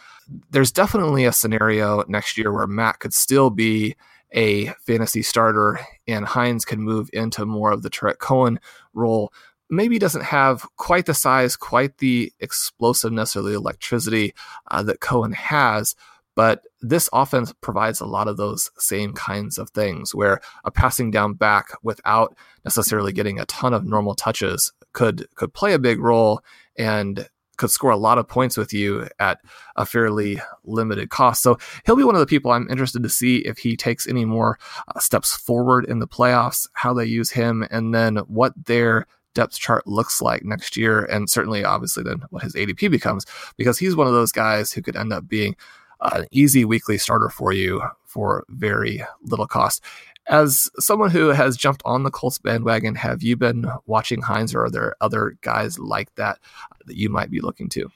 S2: There's definitely a scenario next year where Mack could still be a fantasy starter and Hines could move into more of the Tarik Cohen role. Maybe doesn't have quite the size, quite the explosiveness or the electricity uh, that Cohen has, but this offense provides a lot of those same kinds of things where a passing down back without necessarily getting a ton of normal touches could could play a big role and could score a lot of points with you at a fairly limited cost. So he'll be one of the people I'm interested to see if he takes any more uh, steps forward in the playoffs, how they use him, and then what their depth chart looks like next year. And certainly, obviously, then what his ADP becomes, because he's one of those guys who could end up being an easy weekly starter for you for very little cost. As someone who has jumped on the Colts bandwagon, have you been watching Hines or are there other guys like that that you might be looking to?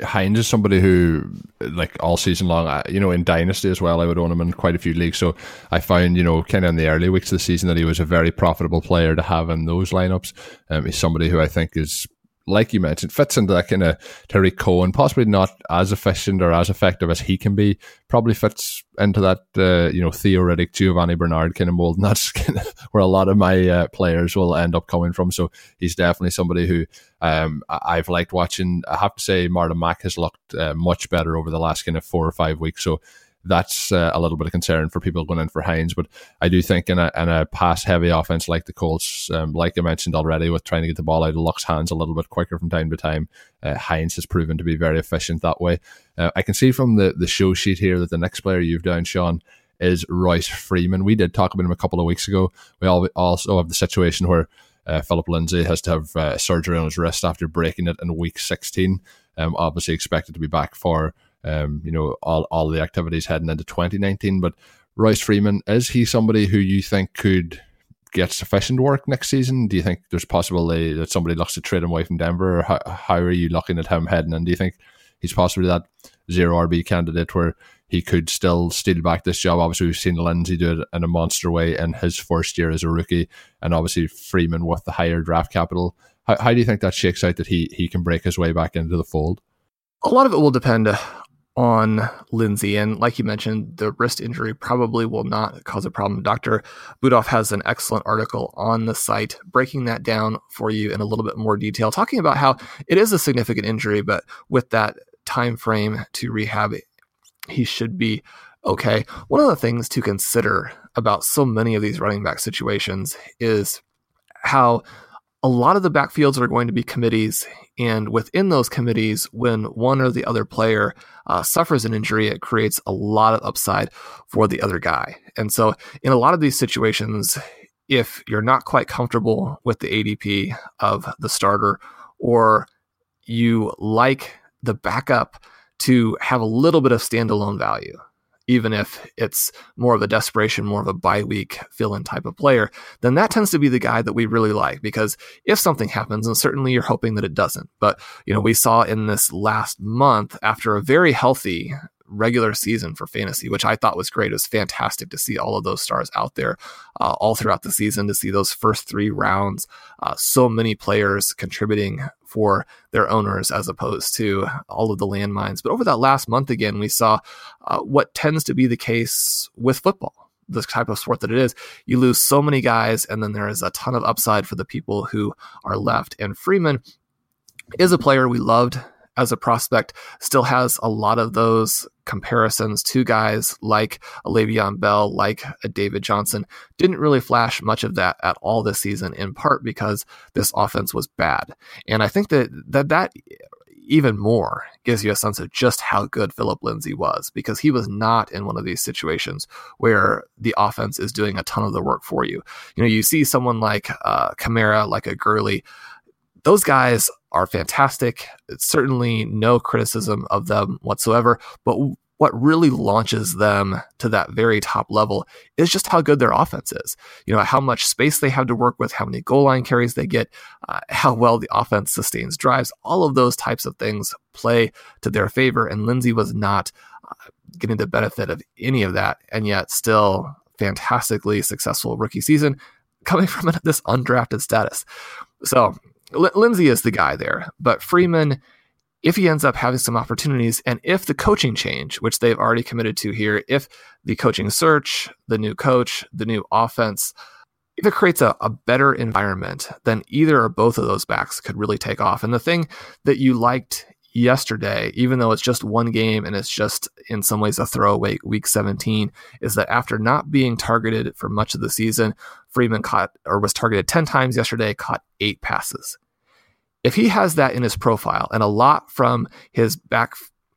S1: Hines is somebody who, like all season long, you know, in Dynasty as well, I would own him in quite a few leagues. So I found, you know, kind of in the early weeks of the season that he was a very profitable player to have in those lineups. Um, he's somebody who I think is like you mentioned, fits into that kind of Tarik Cohen, possibly not as efficient or as effective as he can be. Probably fits into that, uh, you know, theoretic Giovani Bernard kind of mold. And that's kind of where a lot of my uh, players will end up coming from. So he's definitely somebody who um, I've liked watching. I have to say, Marlon Mack has looked uh, much better over the last kind of four or five weeks. So that's uh, a little bit of concern for people going in for Hines. But I do think in a, in a pass heavy offense like the Colts, um, like I mentioned already, with trying to get the ball out of Luck's hands a little bit quicker from time to time, uh, Hines has proven to be very efficient that way. Uh, I can see from the, the show sheet here that the next player you've down, Sean, is Royce Freeman. We did talk about him a couple of weeks ago. We also have the situation where uh, Phillip Lindsay has to have uh, surgery on his wrist after breaking it in week 16. Um, obviously expected to be back for um, you know, all, all the activities heading into 2019. But Royce Freeman, is he somebody who you think could get sufficient work next season? Do you think there's possibility that somebody looks to trade him away from Denver? Or how, how are you looking at him heading? And do you think he's possibly that zero RB candidate where he could still steal back this job? Obviously, we've seen Lindsay do it in a monster way in his first year as a rookie, and obviously Freeman with the higher draft capital. How, how do you think that shakes out that he he can break his way back into the fold?
S2: A lot of it will depend on Lindsay. And like you mentioned, the wrist injury probably will not cause a problem. Dr. Budoff has an excellent article on the site breaking that down for you in a little bit more detail, talking about how it is a significant injury, but with that time frame to rehab, he should be okay. One of the things to consider about so many of these running back situations is how a lot of the backfields are going to be committees. And within those committees, when one or the other player uh, suffers an injury, it creates a lot of upside for the other guy. And so, in a lot of these situations, if you're not quite comfortable with the ADP of the starter, or you like the backup to have a little bit of standalone value, even if it's more of a desperation, more of a bye week fill in type of player, then that tends to be the guy that we really like because if something happens, and certainly you're hoping that it doesn't, but you know, we saw in this last month after a very healthy regular season for fantasy, which I thought was great. It was fantastic to see all of those stars out there uh, all throughout the season, to see those first three rounds, uh, so many players contributing for their owners as opposed to all of the landmines. But over that last month, again, we saw uh, what tends to be the case with football the type of sport that it is, you lose so many guys, and then there is a ton of upside for the people who are left. And Freeman is a player we loved as a prospect, still has a lot of those comparisons to guys like a Le'Veon Bell, like a David Johnson. Didn't really flash much of that at all this season, in part because this offense was bad. And I think that that, that even more gives you a sense of just how good Phillip Lindsay was because he was not in one of these situations where the offense is doing a ton of the work for you. You know, you see someone like uh, Kamara, like a Gurley, those guys are fantastic. It's certainly no criticism of them whatsoever. But what really launches them to that very top level is just how good their offense is. You know, how much space they have to work with, how many goal line carries they get, uh, how well the offense sustains drives. All of those types of things play to their favor. And Lindsay was not uh, getting the benefit of any of that, and yet still fantastically successful rookie season coming from this undrafted status. So L- Lindsay is the guy there, but Freeman, if he ends up having some opportunities, and if the coaching change, which they've already committed to here, if the coaching search, the new coach, the new offense, if it creates a, a better environment, then either or both of those backs could really take off. And the thing that you liked yesterday, even though it's just one game and it's just in some ways a throwaway week 17, is that after not being targeted for much of the season, Freeman caught or was targeted 10 times yesterday, caught eight passes if he has that in his profile and a lot from his back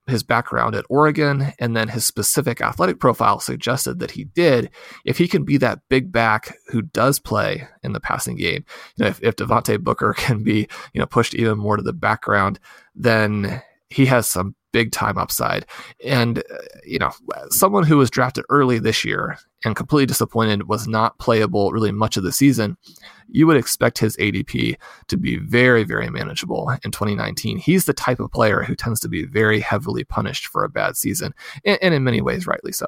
S2: his background at Oregon and then his specific athletic profile suggested that he did. If he can be that big back who does play in the passing game, you know, if, if Devontae Booker can be, you know, pushed even more to the background, then he has some big time upside. And, uh, you know, someone who was drafted early this year and completely disappointed was not playable really much of the season you would expect his ADP to be very, very manageable in 2019. He's the type of player who tends to be very heavily punished for a bad season, and, and in many ways, rightly so.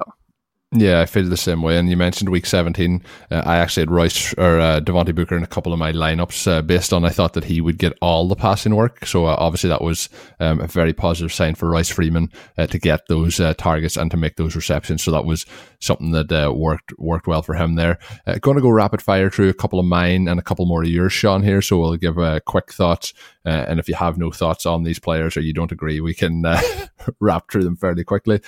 S1: Yeah, I feel the same way. And you mentioned week 17. Uh, I actually had Royce or uh, Devontae Booker in a couple of my lineups uh, based on I thought that he would get all the passing work. So uh, obviously that was um, a very positive sign for Royce Freeman uh, to get those uh, targets and to make those receptions. So that was something that uh, worked worked well for him there. going to go rapid fire through a couple of mine and a couple more of yours, Sean, here. So we'll give a quick thoughts. and if you have no thoughts on these players or you don't agree, we can wrap through them fairly quickly.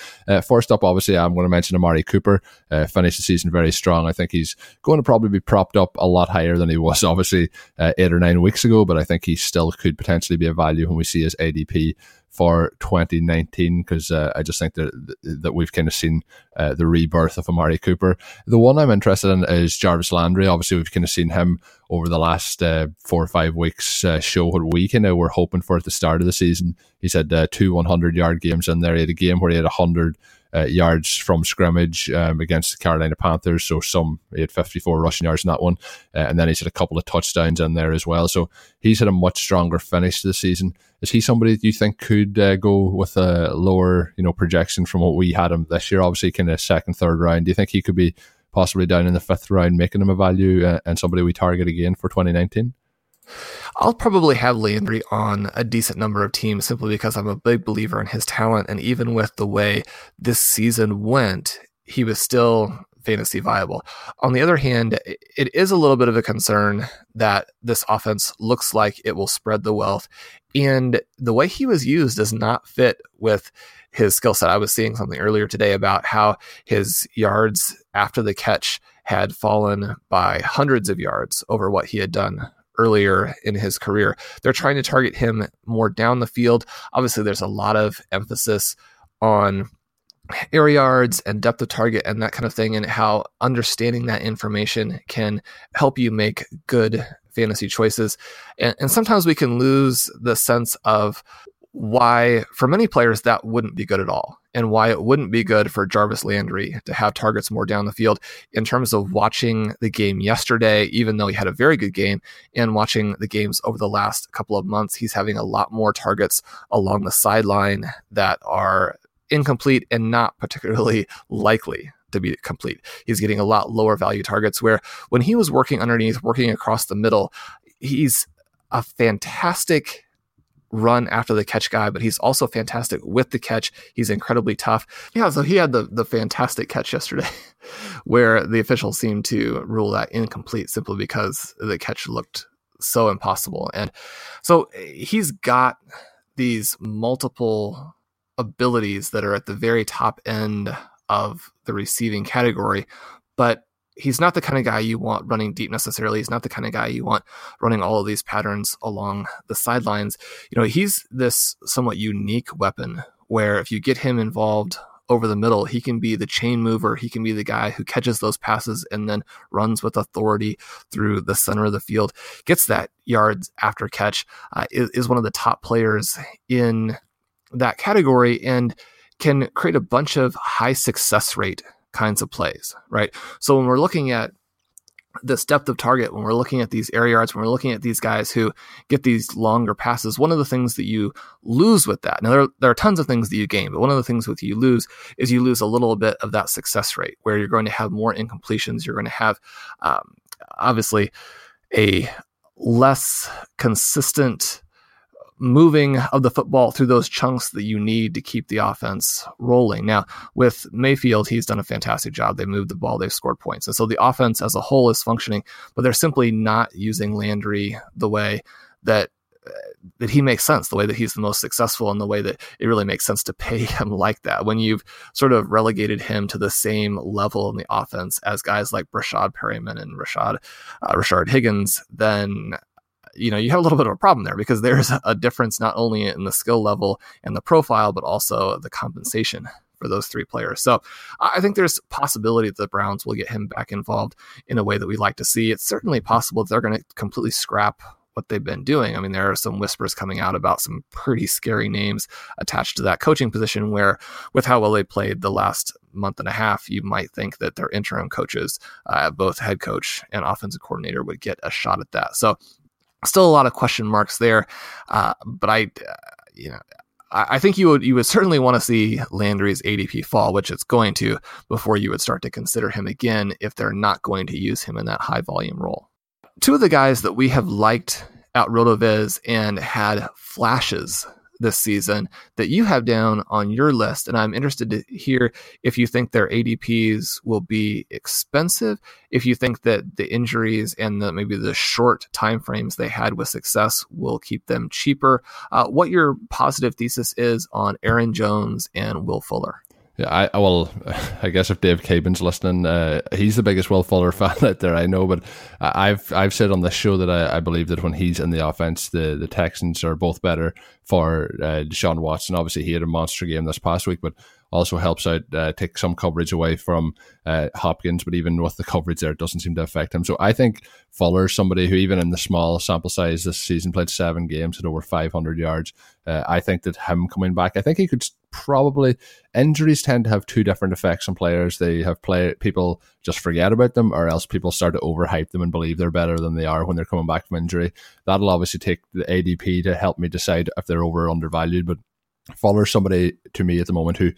S1: first up, obviously, I'm going to mention Amari Cooper uh, finished the season very strong. I think he's going to probably be propped up a lot higher than he was, obviously, uh, eight or nine weeks ago, but I think he still could potentially be a value when we see his ADP for 2019 because uh, I just think that that we've kind of seen uh, the rebirth of Amari Cooper. The one I'm interested in is Jarvis Landry. Obviously, we've kind of seen him over the last uh, four or five weeks uh, show what we kind of were hoping for at the start of the season. He's had uh, two 100 yard games in there. He had a game where he had 100 uh, yards from scrimmage um, against the Carolina Panthers. So some he had 54 rushing yards in that one, uh, and then he's had a couple of touchdowns in there as well. So he's had a much stronger finish to the season. Is he somebody that you think could uh, go with a lower, you know, projection from what we had him this year? Obviously, kind of second, third round. Do you think he could be possibly down in the fifth round, making him a value uh, and somebody we target again for 2019?
S2: I'll probably have Landry on a decent number of teams simply because I'm a big believer in his talent. And even with the way this season went, he was still fantasy viable. On the other hand, it is a little bit of a concern that this offense looks like it will spread the wealth. And the way he was used does not fit with his skill set. I was seeing something earlier today about how his yards after the catch had fallen by hundreds of yards over what he had done earlier in his career. They're trying to target him more down the field. Obviously, there's a lot of emphasis on air yards and depth of target and that kind of thing, and how understanding that information can help you make good fantasy choices. And, and sometimes we can lose the sense of why, for many players, that wouldn't be good at all. And why it wouldn't be good for Jarvis Landry to have targets more down the field in terms of watching the game yesterday, even though he had a very good game, and watching the games over the last couple of months. He's having a lot more targets along the sideline that are incomplete and not particularly likely to be complete. He's getting a lot lower value targets where when he was working underneath, working across the middle, he's a fantastic run after the catch guy, but he's also fantastic with the catch. He's incredibly tough. Yeah, so he had the the fantastic catch yesterday, where the officials seemed to rule that incomplete simply because the catch looked so impossible. And so he's got these multiple abilities that are at the very top end of the receiving category, but he's not the kind of guy you want running deep necessarily. He's not the kind of guy you want running all of these patterns along the sidelines. You know, he's this somewhat unique weapon where if you get him involved over the middle, he can be the chain mover. He can be the guy who catches those passes and then runs with authority through the center of the field, gets that yards after catch, uh, is, is one of the top players in that category and can create a bunch of high success rate kinds of plays, right? So when we're looking at this depth of target, when we're looking at these air yards, when we're looking at these guys who get these longer passes, one of the things that you lose with that, now there, there are tons of things that you gain, but one of the things with you lose is you lose a little bit of that success rate where you're going to have more incompletions. You're going to have, um, obviously, a less consistent moving of the football through those chunks that you need to keep the offense rolling. Now, with Mayfield, he's done a fantastic job. They moved the ball, they've scored points. And so the offense as a whole is functioning, but they're simply not using Landry the way that uh, that he makes sense, the way that he's the most successful, and the way that it really makes sense to pay him like that. When you've sort of relegated him to the same level in the offense as guys like Breshad Perriman and Rashad uh, Rashard Higgins, then you know, you have a little bit of a problem there because there's a difference not only in the skill level and the profile, but also the compensation for those three players. So I think there's possibility that the Browns will get him back involved in a way that we'd like to see. It's certainly possible they're going to completely scrap what they've been doing. I mean, there are some whispers coming out about some pretty scary names attached to that coaching position where, with how well they played the last month and a half, you might think that their interim coaches, uh, both head coach and offensive coordinator, would get a shot at that. So still a lot of question marks there. Uh, but I, you know, I think you would you would certainly want to see Landry's ADP fall, which it's going to, before you would start to consider him again if they're not going to use him in that high volume role. Two of the guys that we have liked at RotoViz and had flashes this season that you have down on your list. And I'm interested to hear if you think their ADPs will be expensive, if you think that the injuries and the, maybe the short time frames they had with success will keep them cheaper, uh, what your positive thesis is on Aaron Jones and Will Fuller.
S1: I well, I guess if Dave Caban's listening, uh, he's the biggest Will Fuller fan out there. I know, but I've I've said on this show that I, I believe that when he's in the offense, the the Texans are both better for uh, Deshaun Watson. Obviously, he had a monster game this past week, but also helps out uh, take some coverage away from uh, Hopkins. But even with the coverage there, it doesn't seem to affect him. So I think Fuller's somebody who, even in the small sample size this season, played seven games at over 500 yards. Uh, I think that him coming back, I think he could probably injuries tend to have two different effects on players. They have play people just forget about them, or else people start to overhype them and believe they're better than they are when they're coming back from injury. That'll obviously take the ADP to help me decide if they're over or undervalued, but Fuller somebody to me at the moment who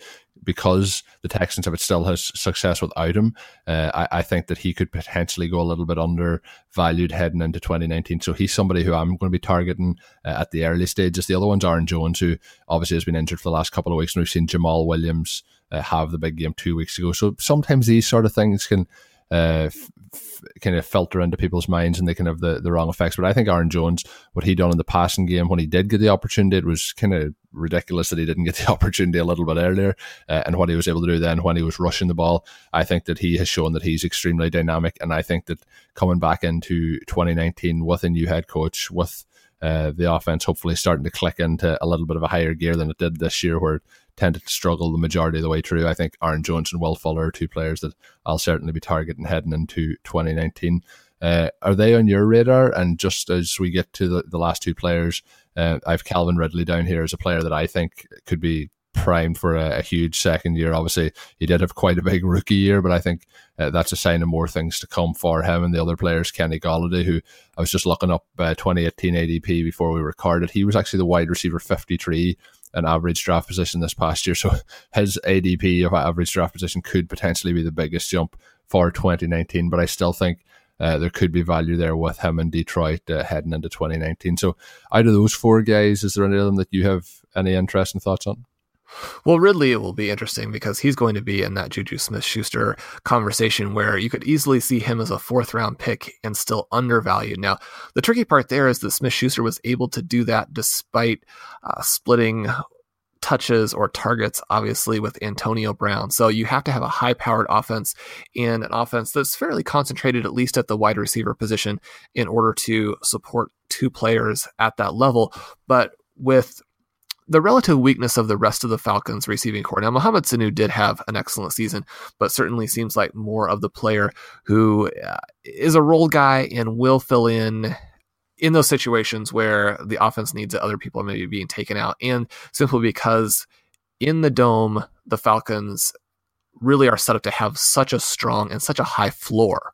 S1: because the Texans have still has success without him, uh, I, I, think that he could potentially go a little bit undervalued heading into 2019. So he's somebody who I'm going to be targeting uh, at the early stages. The other one's Aaron Jones, who obviously has been injured for the last couple of weeks, and we've seen Jamaal Williams uh, have the big game two weeks ago. So sometimes these sort of things can uh, kind of filter into people's minds and they can have the, the wrong effects. But I think Aaron Jones, what he done in the passing game when he did get the opportunity, it was kind of ridiculous that he didn't get the opportunity a little bit earlier. Uh, and what he was able to do then when he was rushing the ball, I think that he has shown that he's extremely dynamic. And I think that coming back into 2019 with a new head coach, with uh, the offense hopefully starting to click into a little bit of a higher gear than it did this year, where tended to struggle the majority of the way through. I think Aaron Jones and Will Fuller are two players that I'll certainly be targeting heading into 2019. Uh, are they on your radar? And just as we get to the, the last two players, uh, I have Calvin Ridley down here as a player that I think could be primed for a, a, huge second year. Obviously, he did have quite a big rookie year, but I think uh, that's a sign of more things to come for him and the other players. Kenny Golladay, who I was just looking up uh, 2018 ADP before we recorded, he was actually the wide receiver 53 an average draft position this past year. So his ADP of average draft position could potentially be the biggest jump for 2019. But I still think uh, there could be value there with him in Detroit uh, heading into 2019. So out of those four guys, is there any of them that you have any interest and thoughts on?
S2: Well, Ridley, it will be interesting because he's going to be in that Juju Smith Schuster conversation where you could easily see him as a fourth round pick and still undervalued. Now, the tricky part there is that Smith Schuster was able to do that despite uh, splitting touches or targets, obviously, with Antonio Brown. So you have to have a high powered offense and an offense that's fairly concentrated, at least at the wide receiver position, in order to support two players at that level. But with the relative weakness of the rest of the Falcons receiving corps. Now, Mohamed Sanu did have an excellent season, but certainly seems like more of the player who uh, is a role guy and will fill in in those situations where the offense needs other people are maybe being taken out. And simply because in the dome, the Falcons really are set up to have such a strong and such a high floor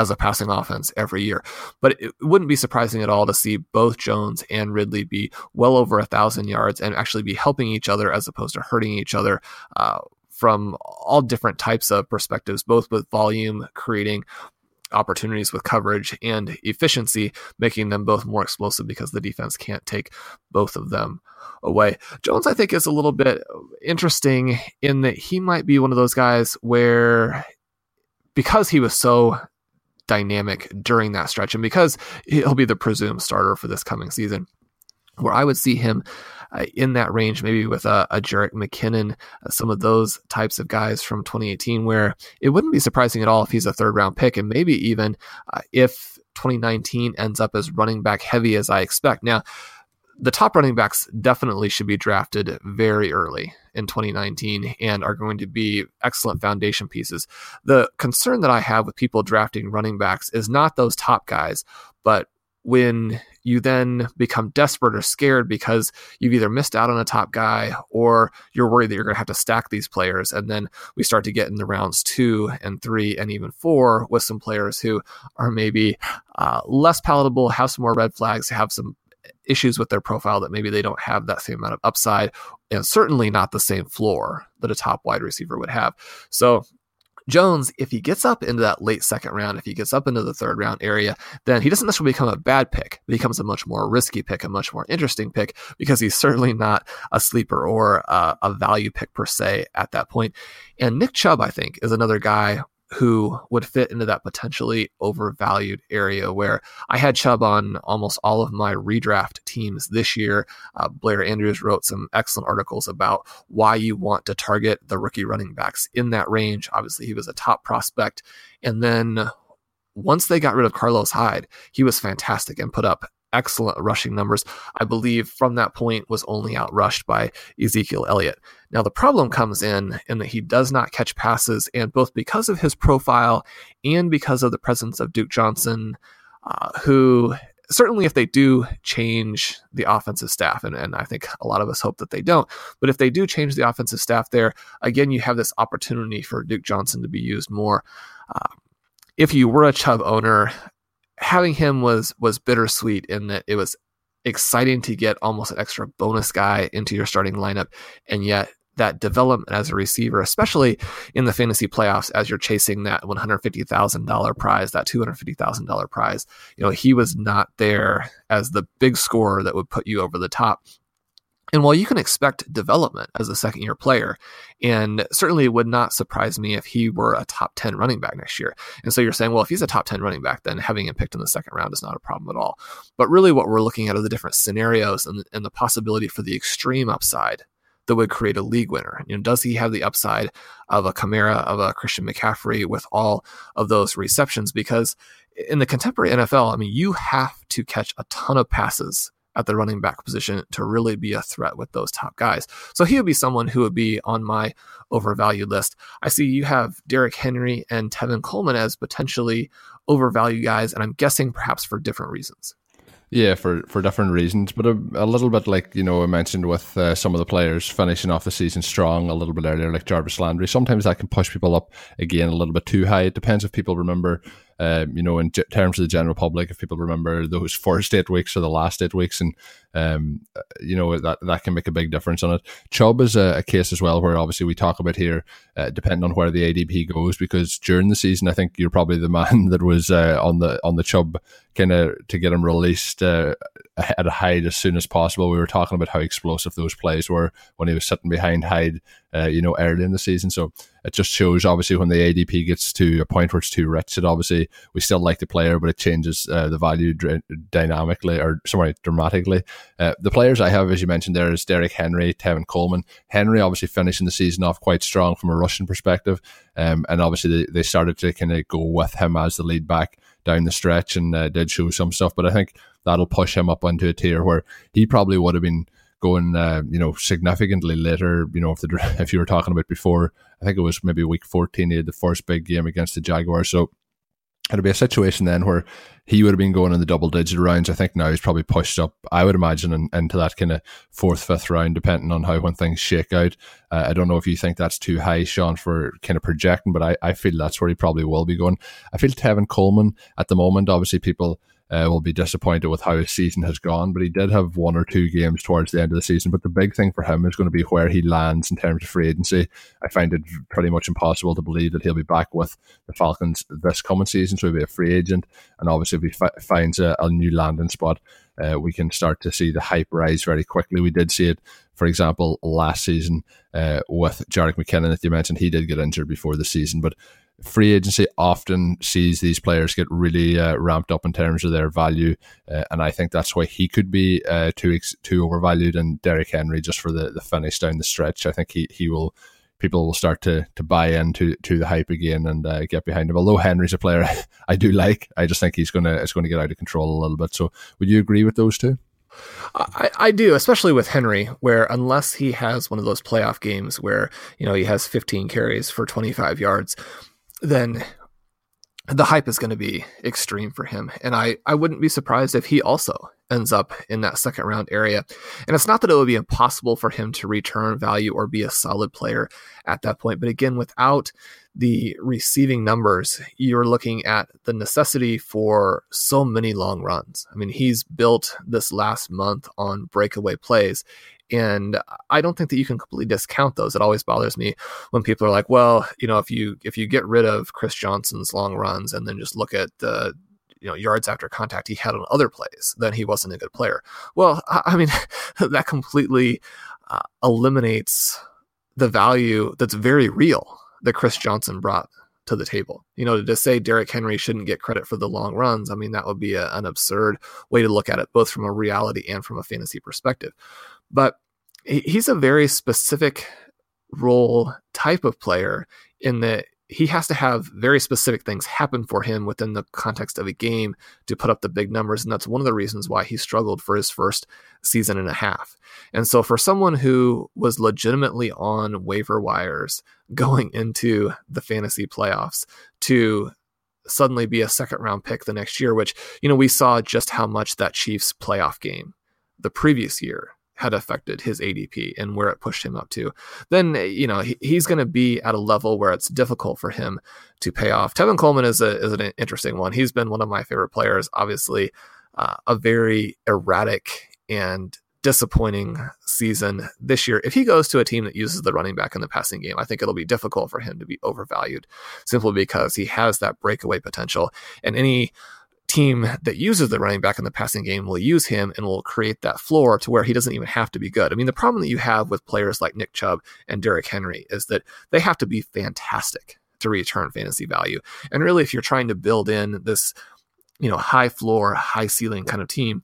S2: as a passing offense every year. But it wouldn't be surprising at all to see both Jones and Ridley be well over a thousand yards and actually be helping each other as opposed to hurting each other. Uh, from all different types of perspectives, both with volume, creating opportunities with coverage and efficiency, making them both more explosive because the defense can't take both of them away. Jones, I think, is a little bit interesting in that he might be one of those guys where, because he was so dynamic during that stretch. And because he'll be the presumed starter for this coming season, where I would see him uh, in that range, maybe with a, a Jerick McKinnon, uh, some of those types of guys from 2018, where it wouldn't be surprising at all if he's a third round pick, and maybe even uh, if 2019 ends up as running back heavy as I expect. Now, the top running backs definitely should be drafted very early in 2019 and are going to be excellent foundation pieces. The concern that I have with people drafting running backs is not those top guys, but when you then become desperate or scared because you've either missed out on a top guy or you're worried that you're going to have to stack these players. And then we start to get in the rounds two and three and even four with some players who are maybe uh, less palatable, have some more red flags, have some issues with their profile that maybe they don't have that same amount of upside and certainly not the same floor that a top wide receiver would have. So Jones, if he gets up into that late second round, if he gets up into the third round area, then he doesn't necessarily become a bad pick. He becomes a much more risky pick, a much more interesting pick, because he's certainly not a sleeper or a, a value pick per se at that point. And Nick Chubb, I think, is another guy who would fit into that potentially overvalued area where I had Chubb on almost all of my redraft teams this year. Uh, Blair Andrews wrote some excellent articles about why you want to target the rookie running backs in that range. Obviously, he was a top prospect. And then once they got rid of Carlos Hyde, he was fantastic and put up excellent rushing numbers. I believe from that point was only outrushed by Ezekiel Elliott. Now the problem comes in in that he does not catch passes, and both because of his profile and because of the presence of Duke Johnson, uh, who certainly if they do change the offensive staff, and, and I think a lot of us hope that they don't, but if they do change the offensive staff there, again, you have this opportunity for Duke Johnson to be used more. Uh, if you were a Chubb owner, having him was was bittersweet in that it was exciting to get almost an extra bonus guy into your starting lineup, and yet that development as a receiver, especially in the fantasy playoffs, as you're chasing that $150,000 prize, that $250,000 prize, you know, he was not there as the big scorer that would put you over the top. And while you can expect development as a second year player, and certainly would not surprise me if he were a top 10 running back next year. And so you're saying, well, if he's a top 10 running back, then having him picked in the second round is not a problem at all. But really, what we're looking at are the different scenarios and, and the possibility for the extreme upside that would create a league winner. You know, does he have the upside of a Kamara, of a Christian McCaffrey with all of those receptions? Because in the contemporary NFL, I mean, you have to catch a ton of passes at the running back position to really be a threat with those top guys. So he would be someone who would be on my overvalued list. I see you have Derrick Henry and Tevin Coleman as potentially overvalued guys, and I'm guessing perhaps for different reasons.
S1: Yeah, for, for different reasons, but a, a little bit like you know I mentioned with uh, some of the players finishing off the season strong a little bit earlier, like Jarvis Landry. Sometimes that can push people up again a little bit too high. It depends if people remember um, you know, in g- terms of the general public, if people remember those first eight weeks or the last eight weeks, and um, uh, you know that that can make a big difference on it. Chubb is a, a case as well, where obviously we talk about here, uh, depending on where the ADP goes, because during the season, I think you're probably the man that was uh, on the on the Chubb kind of to get him released uh, at Hyde as soon as possible. We were talking about how explosive those plays were when he was sitting behind Hyde, uh, you know, early in the season. So it just shows obviously when the ADP gets to a point where it's too rich, it obviously we still like the player, but it changes uh, the value dr- dynamically or sorry dramatically. Uh, the players I have, as you mentioned, there is Derrick Henry, Tevin Coleman. Henry obviously finishing the season off quite strong from a rushing perspective, um, and obviously they, they started to kind of go with him as the lead back down the stretch and uh, did show some stuff. But I think that'll push him up into a tier where he probably would have been going, uh, you know, significantly later. You know, if the if you were talking about before, I think it was maybe week fourteen, he had the first big game against the Jaguars. So it'll be a situation then where he would have been going in the double digit rounds. I think now he's probably pushed up, I would imagine, in, into that kind of fourth, fifth round, depending on how when things shake out. Uh, I don't know if you think that's too high, Sean, for kind of projecting, but I, I feel that's where he probably will be going. I feel Tevin Coleman at the moment, obviously, people uh, will be disappointed with how his season has gone. But he did have one or two games towards the end of the season. But the big thing for him is going to be where he lands in terms of free agency. I find it pretty much impossible to believe that he'll be back with the Falcons this coming season. So he'll be a free agent. And obviously, if he fi- finds a, a, new landing spot, uh, we can start to see the hype rise very quickly. We did see it, for example, last season uh, with Jerick McKinnon that you mentioned. He did get injured before the season, but free agency often sees these players get really uh, ramped up in terms of their value, uh, and I think that's why he could be uh, too too overvalued. And Derrick Henry, just for the, the finish down the stretch, I think he he will people will start to to buy into to the hype again and uh, get behind him. Although Henry's a player I do like, I just think he's gonna it's going to get out of control a little bit. So, would you agree with those two?
S2: I, I, do, especially with Henry, where unless he has one of those playoff games where you know he has 15 carries for 25 yards, then the hype is going to be extreme for him. And I, I wouldn't be surprised if he also ends up in that second round area. And it's not that it would be impossible for him to return value or be a solid player at that point. But again, without the receiving numbers, you're looking at the necessity for so many long runs. I mean, he's built this last month on breakaway plays. And I don't think that you can completely discount those. It always bothers me when people are like, well, you know, if you if you get rid of Chris Johnson's long runs and then just look at the you know yards after contact he had on other plays, then he wasn't a good player. Well, I mean, that completely uh, eliminates the value that's very real that Chris Johnson brought to the table. You know, to say Derrick Henry shouldn't get credit for the long runs, I mean, that would be a, an absurd way to look at it, both from a reality and from a fantasy perspective. But he's a very specific role type of player in that he has to have very specific things happen for him within the context of a game to put up the big numbers. And that's one of the reasons why he struggled for his first season and a half. And so, for someone who was legitimately on waiver wires going into the fantasy playoffs to suddenly be a second round pick the next year, which, you know, we saw just how much that Chiefs playoff game the previous year had affected his ADP and where it pushed him up to, then you know he, he's going to be at a level where it's difficult for him to pay off. Tevin Coleman is a is an interesting one. He's been one of my favorite players. Obviously, uh, a very erratic and disappointing season this year. If he goes to a team that uses the running back in the passing game, I think it'll be difficult for him to be overvalued simply because he has that breakaway potential. And any team that uses the running back in the passing game will use him and will create that floor to where he doesn't even have to be good. I mean, the problem that you have with players like Nick Chubb and Derrick Henry is that they have to be fantastic to return fantasy value. And really, if you're trying to build in this, you know, high floor, high ceiling kind of team,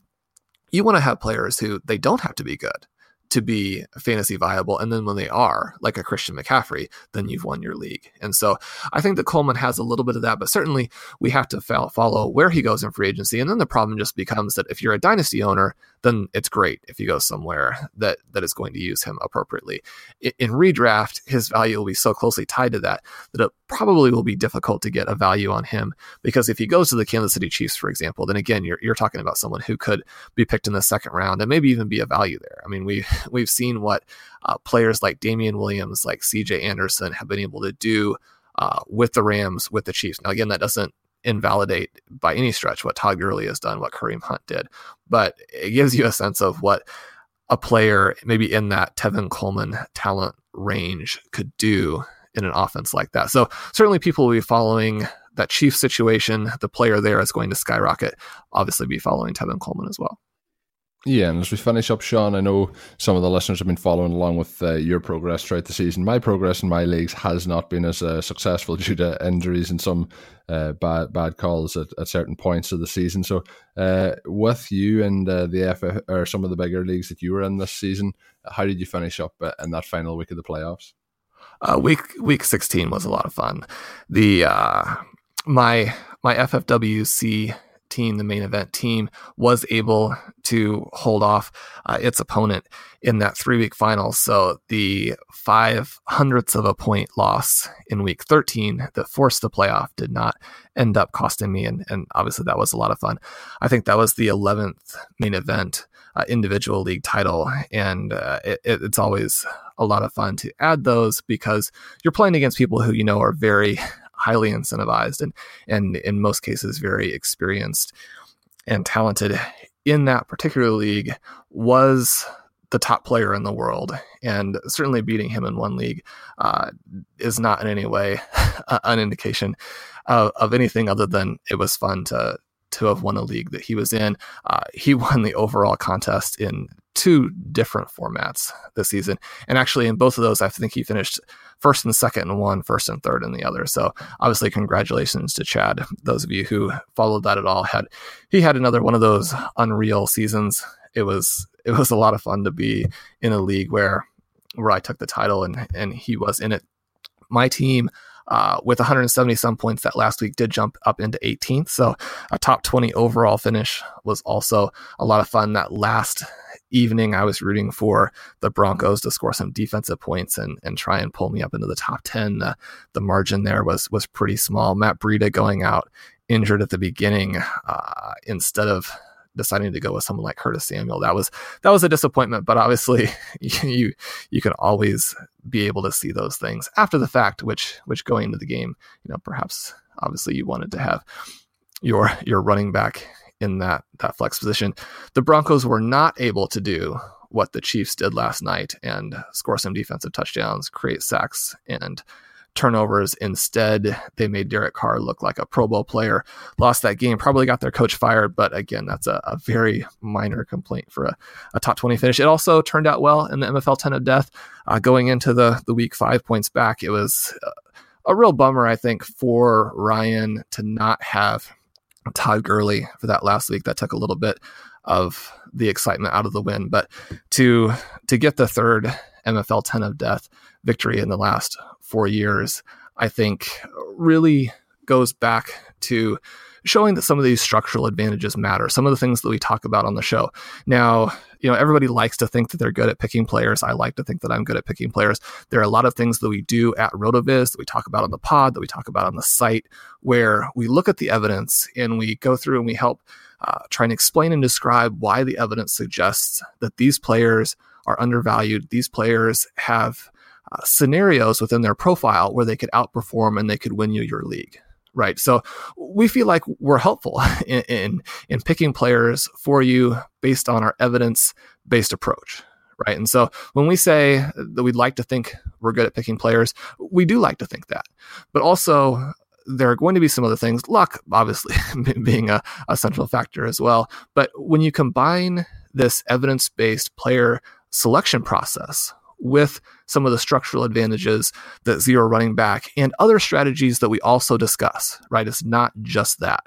S2: you want to have players who they don't have to be good to be fantasy viable. And then when they are, like a Christian McCaffrey, then you've won your league. And so I think that Coleman has a little bit of that, but certainly we have to follow where he goes in free agency. And then the problem just becomes that if you're a dynasty owner, then it's great if you go somewhere that, that is going to use him appropriately. In, in redraft, his value will be so closely tied to that that it probably will be difficult to get a value on him because if he goes to the Kansas City Chiefs, for example, then again, you're, you're talking about someone who could be picked in the second round and maybe even be a value there. I mean, we, we've seen what uh, players like Damien Williams, like CJ Anderson have been able to do uh, with the Rams, with the Chiefs. Now, again, that doesn't invalidate by any stretch what Todd Gurley has done, what Kareem Hunt did, but it gives you a sense of what a player maybe in that Tevin Coleman talent range could do in an offense like that. So certainly people will be following that Chief situation. The player there is going to skyrocket. Obviously, be following Tevin Coleman as well.
S1: Yeah, and as we finish up, Shawn, I know some of the listeners have been following along with uh, your progress throughout the season. My progress in my leagues has not been as uh, successful due to injuries and some uh, bad bad calls at, at, certain points of the season. So, uh, with you and uh, the F or some of the bigger leagues that you were in this season, how did you finish up uh, in that final week of the playoffs?
S2: week week sixteen was a lot of fun. The my my FFWC team, the main event team, was able to hold off uh, its opponent in that three week final. So the five hundredths of a point loss in week 13 that forced the playoff did not end up costing me. And, and obviously, that was a lot of fun. I think that was the 11th main event. Uh, individual league title, and uh, it, it's always a lot of fun to add those because you're playing against people who you know are very highly incentivized and and in most cases very experienced and talented in that particular league was the top player in the world. And certainly beating him in one league uh, is not in any way an indication of, of, anything other than it was fun to to have won a league that he was in. Uh, he won the overall contest in two different formats this season. And actually in both of those i think he finished first and second in one, first and third in the other. So obviously, congratulations to Chad. Those of you who followed that at all had he had another one of those unreal seasons. It was it was a lot of fun to be in a league where where I took the title and and he was in it. My team. Uh, with 170 some points that last week did jump up into 18th. So a top 20 overall finish was also a lot of fun. That last evening, I was rooting for the Broncos to score some defensive points and and try and pull me up into the top ten. Uh, the margin there was was pretty small. Matt Breida going out injured at the beginning uh, instead of deciding to go with someone like Curtis Samuel. That was that was a disappointment, but obviously you you can always be able to see those things after the fact, which which going into the game, you know, perhaps obviously you wanted to have your your running back in that that flex position. The Broncos were not able to do what the Chiefs did last night and score some defensive touchdowns, create sacks and turnovers. Instead, they made Derek Carr look like a Pro Bowl player. Lost that game, probably got their coach fired, but again, that's a, a very minor complaint for a, a, top 20 finish. It also turned out well in the MFL 10 of death. Uh, going into the, the week five points back, it was a real bummer, I think, for Ryan to not have Todd Gurley for that last week. That took a little bit of the excitement out of the win, but to to get the third MFL 10 of death victory in the last four years, I think really goes back to showing that some of these structural advantages matter. Some of the things that we talk about on the show. Now, you know, everybody likes to think that they're good at picking players. I like to think that I'm good at picking players. There are a lot of things that we do at RotoViz that we talk about on the pod, that we talk about on the site, where we look at the evidence and we go through and we help uh, try and explain and describe why the evidence suggests that these players are undervalued. These players have uh, scenarios within their profile where they could outperform and they could win you your league right? So we feel like we're helpful in, in, in picking players for you based on our evidence based approach, right? And so when we say that we'd like to think we're good at picking players, we do like to think that, but also there are going to be some other things, luck obviously being a, a central factor as well. But when you combine this evidence based player selection process with some of the structural advantages that zero running back and other strategies that we also discuss, right? It's not just that.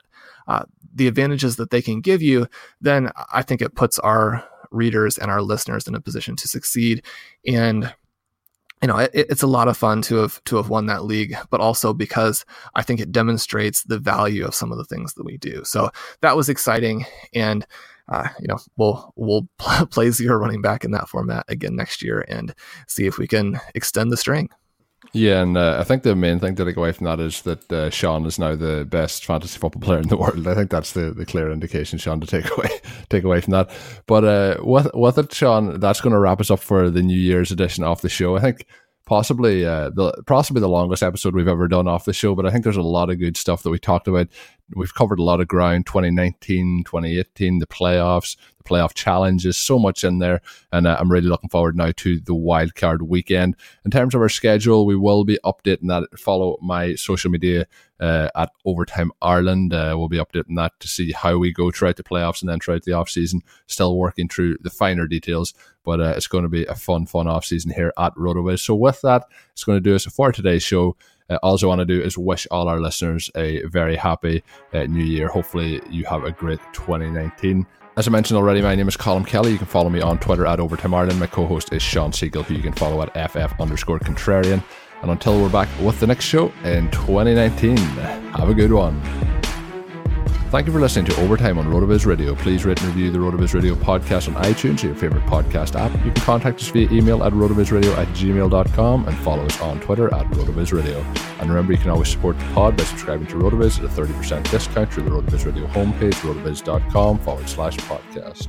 S2: Uh, the advantages that they can give you, then I think it puts our readers and our listeners in a position to succeed. And you know, it, it's a lot of fun to have to have won that league, but also because I think it demonstrates the value of some of the things that we do. So that was exciting, and uh, you know, we'll we'll play zero running back in that format again next year and see if we can extend the string.
S1: Yeah, and uh, I think the main thing to take away from that is that uh, Shawn is now the best fantasy football player in the world. I think that's the, the clear indication, Shawn, to take away take away from that. But uh, with with it, Shawn, that's going to wrap us up for the New Year's edition of the show. I think possibly uh, the possibly the longest episode we've ever done off the show, but I think there's a lot of good stuff that we talked about. We've covered a lot of ground 2019, 2018, the playoffs, playoff challenges, so much in there. And uh, I'm really looking forward now to the wildcard weekend. In terms of our schedule, we will be updating that. Follow my social media uh, at Overtime Ireland. Uh, we'll be updating that to see how we go throughout the playoffs and then throughout the off season. Still working through the finer details, but uh, it's going to be a fun, fun off season here at RotoViz. So with that, it's going to do us for today's show. Uh, all I want to do is wish all our listeners a very happy uh, new year. Hopefully, you have a great 2019. As I mentioned already, my name is Colm Kelly. You can follow me on Twitter at Overtime Ireland. My co host is Shawn Siegel, who you can follow at FF underscore contrarian. And until we're back with the next show in 2019, have a good one. Thank you for listening to Overtime on RotoViz Radio. Please rate and review the RotoViz Radio podcast on iTunes or your favorite podcast app. You can contact us via email at rotovizradio at gmail.com and follow us on Twitter at RotoViz Radio. And remember, you can always support the pod by subscribing to RotoViz at a 30% discount through the RotoViz Radio homepage, rotoviz.com forward slash podcast.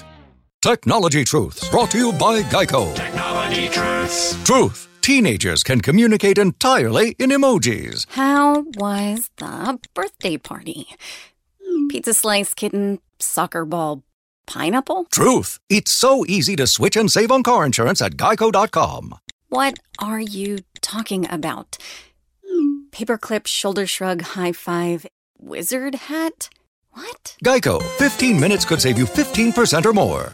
S4: Technology Truths, brought to you by Geico.
S5: Technology Truths.
S4: Truth. Teenagers can communicate entirely in emojis.
S6: How was the birthday party? Pizza slice, kitten, soccer ball, pineapple?
S4: Truth. It's so easy to switch and save on car insurance at geico.com.
S6: What are you talking about? Paperclip, shoulder shrug, high five, wizard hat? What?
S4: Geico. 15 minutes could save you 15% or more.